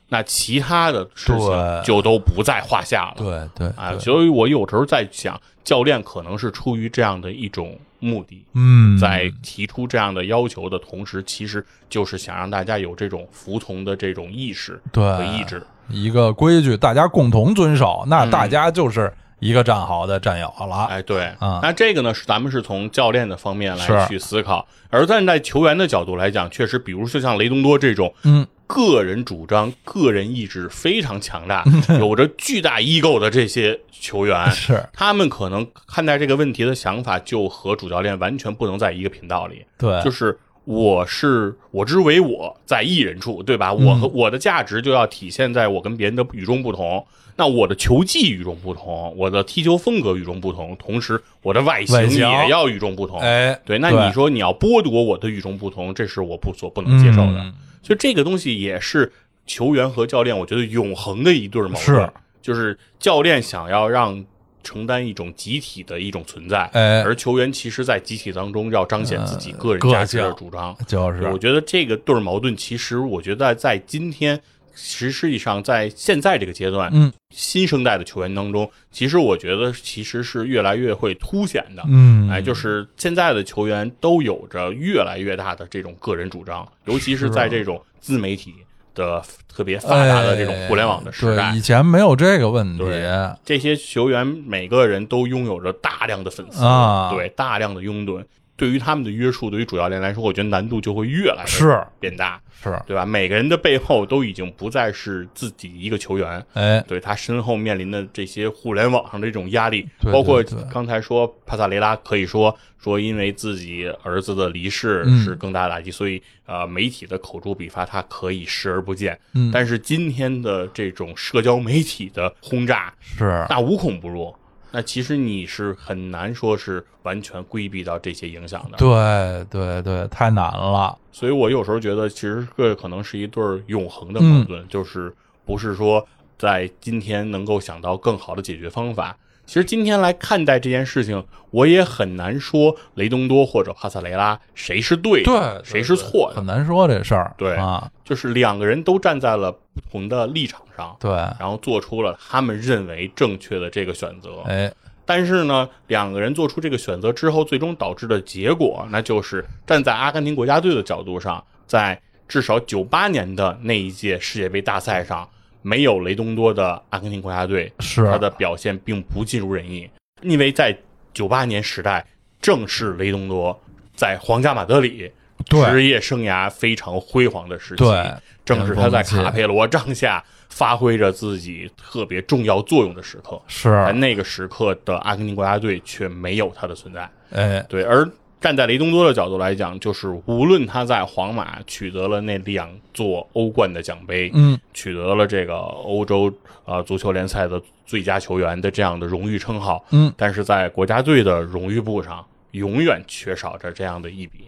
那其他的事情就都不在话下了。对对啊，所以我有时候在想，教练可能是出于这样的一种目的，嗯，在提出这样的要求的同时，其实就是想让大家有这种服从的这种意识对和意志。一个规矩，大家共同遵守，那大家就是一个战壕的战友了。哎，对，啊那这个呢是咱们是从教练的方面来去思考，而站在球员的角度来讲，确实，比如就像雷东多这种，嗯，个人主张、个人意志非常强大，有着巨大 ego 的这些球员，是他们可能看待这个问题的想法就和主教练完全不能在一个频道里，对，就是。我是我之为我在一人处，对吧？我嗯和我的价值就要体现在我跟别人的与众不同。那我的球技与众不同，我的踢球风格与众不同，同时我的外形外形也要与众不同。哎，对，那你说你要剥夺我的与众不同，这是我不所不能接受的。嗯所以这个东西也是球员和教练，我觉得永恒的一对矛盾，是就是教练想要让承担一种集体的一种存在，哎而球员其实在集体当中要彰显自己呃个人价值的主张。就是我觉得这个对儿矛盾，其实我觉得在今天，实际上在现在这个阶段，嗯新生代的球员当中，其实我觉得其实是越来越会凸显的。嗯，哎，就是现在的球员都有着越来越大的这种个人主张，尤其是在这种自媒体的特别发达的这种互联网的时代哎对，以，前没有这个问题，对这些球员每个人都拥有着大量的粉丝，啊对，大量的拥趸。对于他们的约束，对于主教练来说，我觉得难度就会越来越是变大，是，对吧？每个人的背后都已经不再是自己一个球员，哎，对他身后面临的这些互联网上的这种压力，对包括刚才说帕萨雷拉可以说说因为自己儿子的离世嗯是更大的打击，所以呃媒体的口诛笔伐他可以视而不见。嗯但是今天的这种社交媒体的轰炸，是，那无孔不入。那其实你是很难说是完全规避到这些影响的，对对对，太难了，所以我有时候觉得，其实这可能是一对儿永恒的矛盾，就是不是说在今天能够想到更好的解决方法。其实今天来看待这件事情，我也很难说雷东多或者帕萨雷拉谁是对的，对，谁是错的。很，难说这事儿，对啊，就是两个人都站在了不同的立场上，对，然后做出了他们认为正确的这个选择。哎，但是呢，两个人做出这个选择之后，最终导致的结果，那就是站在阿根廷国家队的角度上，在至少九八年的那一届世界杯大赛上，没有雷东多的阿根廷国家队，是。他的表现并不尽如人意，因为在九八年时代，正是雷东多在皇家马德里对。职业生涯非常辉煌的时期，对，正是他在卡佩罗帐下发挥着自己特别重要作用的时刻。是，在那个时刻的阿根廷国家队却没有他的存在。哎，对，而站在雷东多的角度来讲，就是无论他在皇马取得了那两座欧冠的奖杯，嗯，取得了这个欧洲呃足球联赛的最佳球员的这样的荣誉称号，嗯，但是在国家队的荣誉簿上永远缺少着这样的一笔。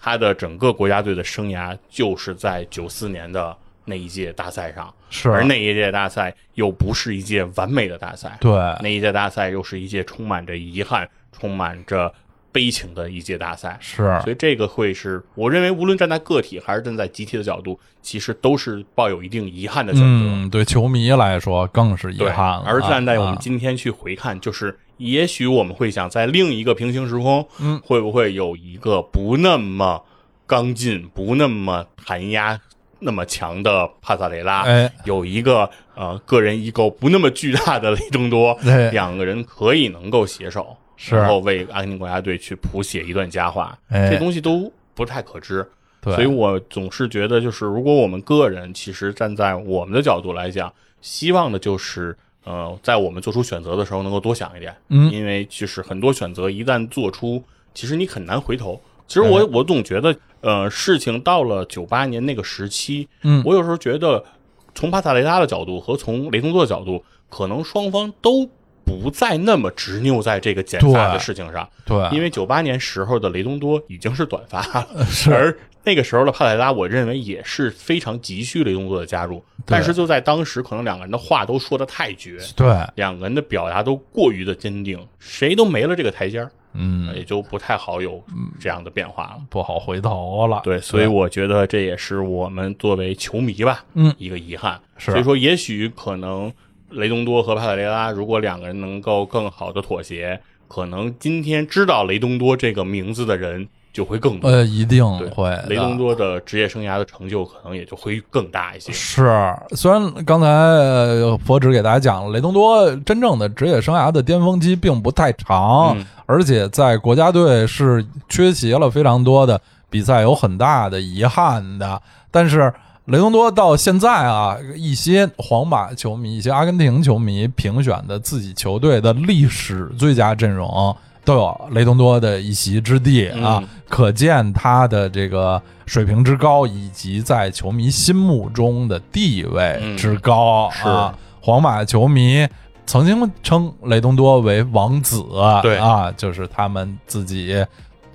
他的整个国家队的生涯就是在九四年的那一届大赛上，是，而那一届大赛又不是一届完美的大赛，对，那一届大赛又是一届充满着遗憾、充满着悲情的一届大赛，是，所以这个会是我认为，无论站在个体还是站在集体的角度，其实都是抱有一定遗憾的选择。嗯，对球迷来说更是遗，憾了。而站在我们啊。今天去回看，就是也许我们会想，在另一个平行时空，嗯，会不会有一个不那么刚劲、不那么弹压那么强的帕萨雷拉，哎，有一个呃个人 ego 不那么巨大的雷东多，对两个人可以能够携手，是。然后为阿根廷国家队去谱写一段佳话，哎。这东西都不太可知。对，所以我总是觉得，就是如果我们个人其实站在我们的角度来讲，希望的就是，呃，在我们做出选择的时候能够多想一点，嗯。因为其实很多选择一旦做出，其实你很难回头。其实我、哎。我总觉得，呃，事情到了九八年那个时期，嗯。我有时候觉得，从帕萨雷拉的角度和从雷东多的角度，可能双方都不再那么执拗在这个剪发的事情上，对，因为九八年时候的雷东多已经是短发了，是。而那个时候的帕特雷拉，我认为也是非常急需雷东多的加入，但是就在当时，可能两个人的话都说的太绝，对，两个人的表达都过于的坚定，谁都没了这个台阶儿，嗯，也就不太好有这样的变化了。不好回头了。对，所以我觉得这也是我们作为球迷吧，嗯，一个遗憾。是。所以说，也许可能雷东多和帕特雷拉，如果两个人能够更好的妥协，可能今天知道雷东多这个名字的人就会更多。呃，一定会雷东多的职业生涯的成就可能也就会更大一些。是，虽然刚才呃佛指给大家讲了，雷东多真正的职业生涯的巅峰期并不太长，嗯而且在国家队是缺席了非常多的比赛，有很大的遗憾的。但是雷东多到现在啊，一些皇马球迷、一些阿根廷球迷评选的自己球队的历史最佳阵容。都有雷东多的一席之地啊，嗯可见他的这个水平之高，以及在球迷心目中的地位之高、嗯啊。皇马球迷曾经称雷东多为王子，对啊，就是他们自己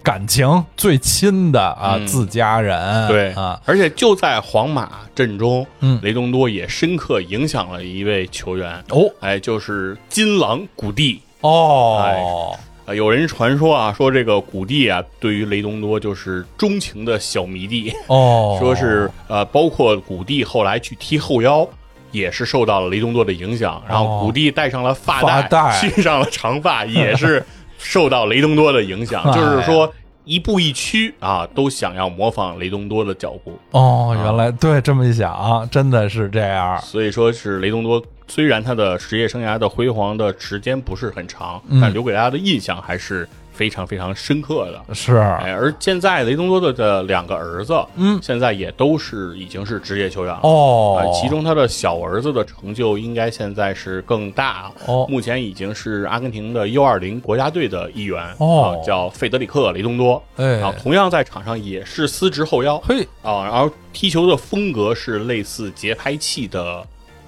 感情最亲的啊、嗯。自家人，对啊，，而且就在皇马阵中，嗯。雷东多也深刻影响了一位球员，哦。哎，就是金狼古蒂。哦，啊，有人传说啊，说这个古蒂啊，对于雷东多就是钟情的小迷弟，哦，说是呃，包括古蒂后来去踢后腰，也是受到了雷东多的影响。然后古蒂戴上了发带，发带。蓄上了长发，也是 受到雷东多的影响。哎就是说，一步一趋啊，都想要模仿雷东多的脚步。哦，原来对这么一想，真的是这样，所以说是雷东多，虽然他的职业生涯的辉煌的时间不是很长，嗯但留给大家的印象还是非常非常深刻的。是，哎，而现在雷东多的的两个儿子，嗯。现在也都是已经是职业球员了。哦。啊，，其中他的小儿子的成就应该现在是更大，哦。目前已经是阿根廷的 U 二零国家队的一员，哦。啊，叫费德里克·雷东多，哎。啊，同样在场上也是司职后腰，嘿，啊，然后踢球的风格是类似节拍器的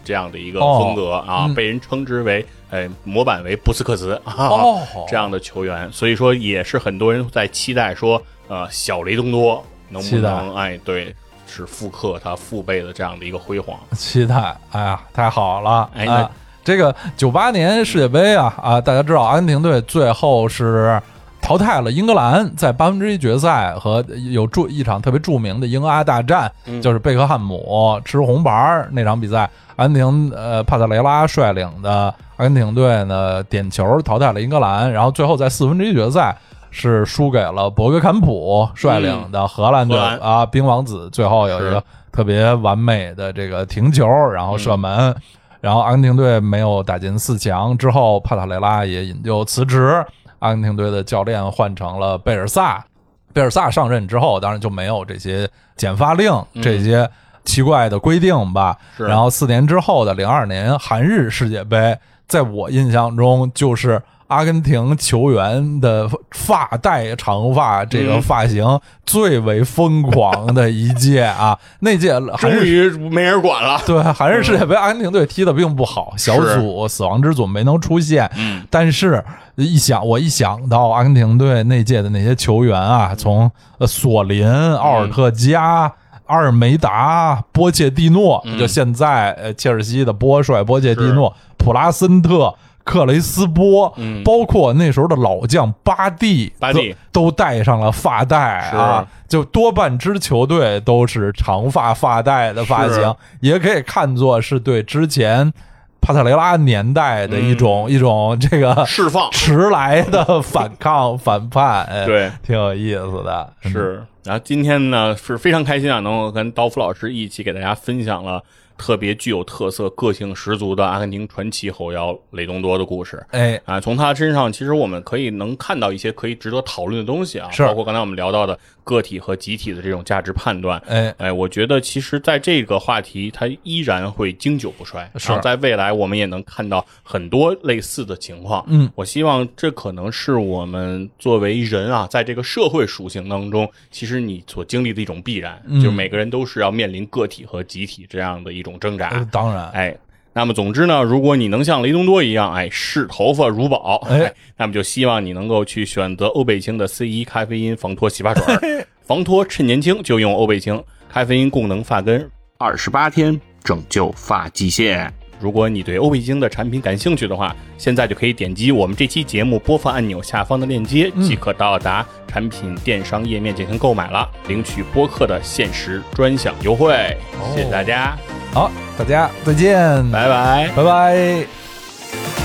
这样的一个哦风格、啊，嗯被人称之为，哎，模板为布斯克茨 啊，哦这样的球员，所以说也是很多人在期待说，呃，小雷东多能不能，哎，对，是复刻他父辈的这样的一个辉煌。期待，哎呀，太好了！哎这个九八年世界杯啊啊，大家知道阿根廷队最后是淘汰了英格兰，在八分之一决赛和有著一场特别著名的英阿大战，嗯。就是贝克汉姆吃红牌儿那场比赛，阿根廷呃帕特雷拉率领的阿根廷队呢点球淘汰了英格兰，然后最后在四分之一决赛。是输给了博格坎普率领的荷兰队、啊，冰王子最后有一个特别完美的这个停球，然后射门，然后阿根廷队没有打进四强之后，帕塔雷拉也引咎辞职，阿根廷队的教练换成了贝尔萨。贝尔萨上任之后，当然就没有这些剪发令、这些奇怪的规定吧。是然后四年之后的零二年韩日世界杯，在我印象中就是阿根廷球员的发带长发这个嗯发型最为疯狂的一届啊！那届韩终于没人管了。对还是世界杯，阿根廷队踢的并不好，小组死亡之组没能出现。嗯，但是，一想我一想到阿根廷队那届的那些球员啊，从呃索林、奥尔特加、阿尔梅达、波切蒂诺，嗯就现在呃切尔西的波帅波切蒂诺、普拉森特。克雷斯波，嗯。包括那时候的老将巴蒂，巴蒂。都都戴上了发带啊，就多半支球队都是长发发带的发型，也可以看作是对之前帕特雷拉年代的一种、一种这个释放。迟来的反抗 反叛，哎，对，挺有意思的，是。然后今天呢是非常开心啊，能够跟刀夫老师一起给大家分享了特别具有特色、个性十足的阿根廷传奇后腰雷东多的故事。哎，啊，从他身上，其实我们可以能看到一些可以值得讨论的东西啊，包括刚才我们聊到的个体和集体的这种价值判断。哎，哎，我觉得其实在这个话题，它依然会经久不衰。是然后在未来，我们也能看到很多类似的情况。嗯，我希望这可能是我们作为人啊，在这个社会属性当中，其实你所经历的一种必然，嗯就是每个人都是要面临个体和集体这样的一种挣扎。呃当然，哎，那么总之呢，如果你能像雷东多一样，哎，视头发如宝，哎，那么就希望你能够去选择欧贝清的 C 一咖啡因防脱洗发水，防脱趁年轻就用欧贝清咖啡因功能发根，二十八天拯救发际线。如果你对欧贝清的产品感兴趣的话，现在就可以点击我们这期节目播放按钮下方的链接，即可到达产品电商页面进行购买了，领取播客的限时专享优惠。谢谢大家，好大家再见。拜拜。拜拜。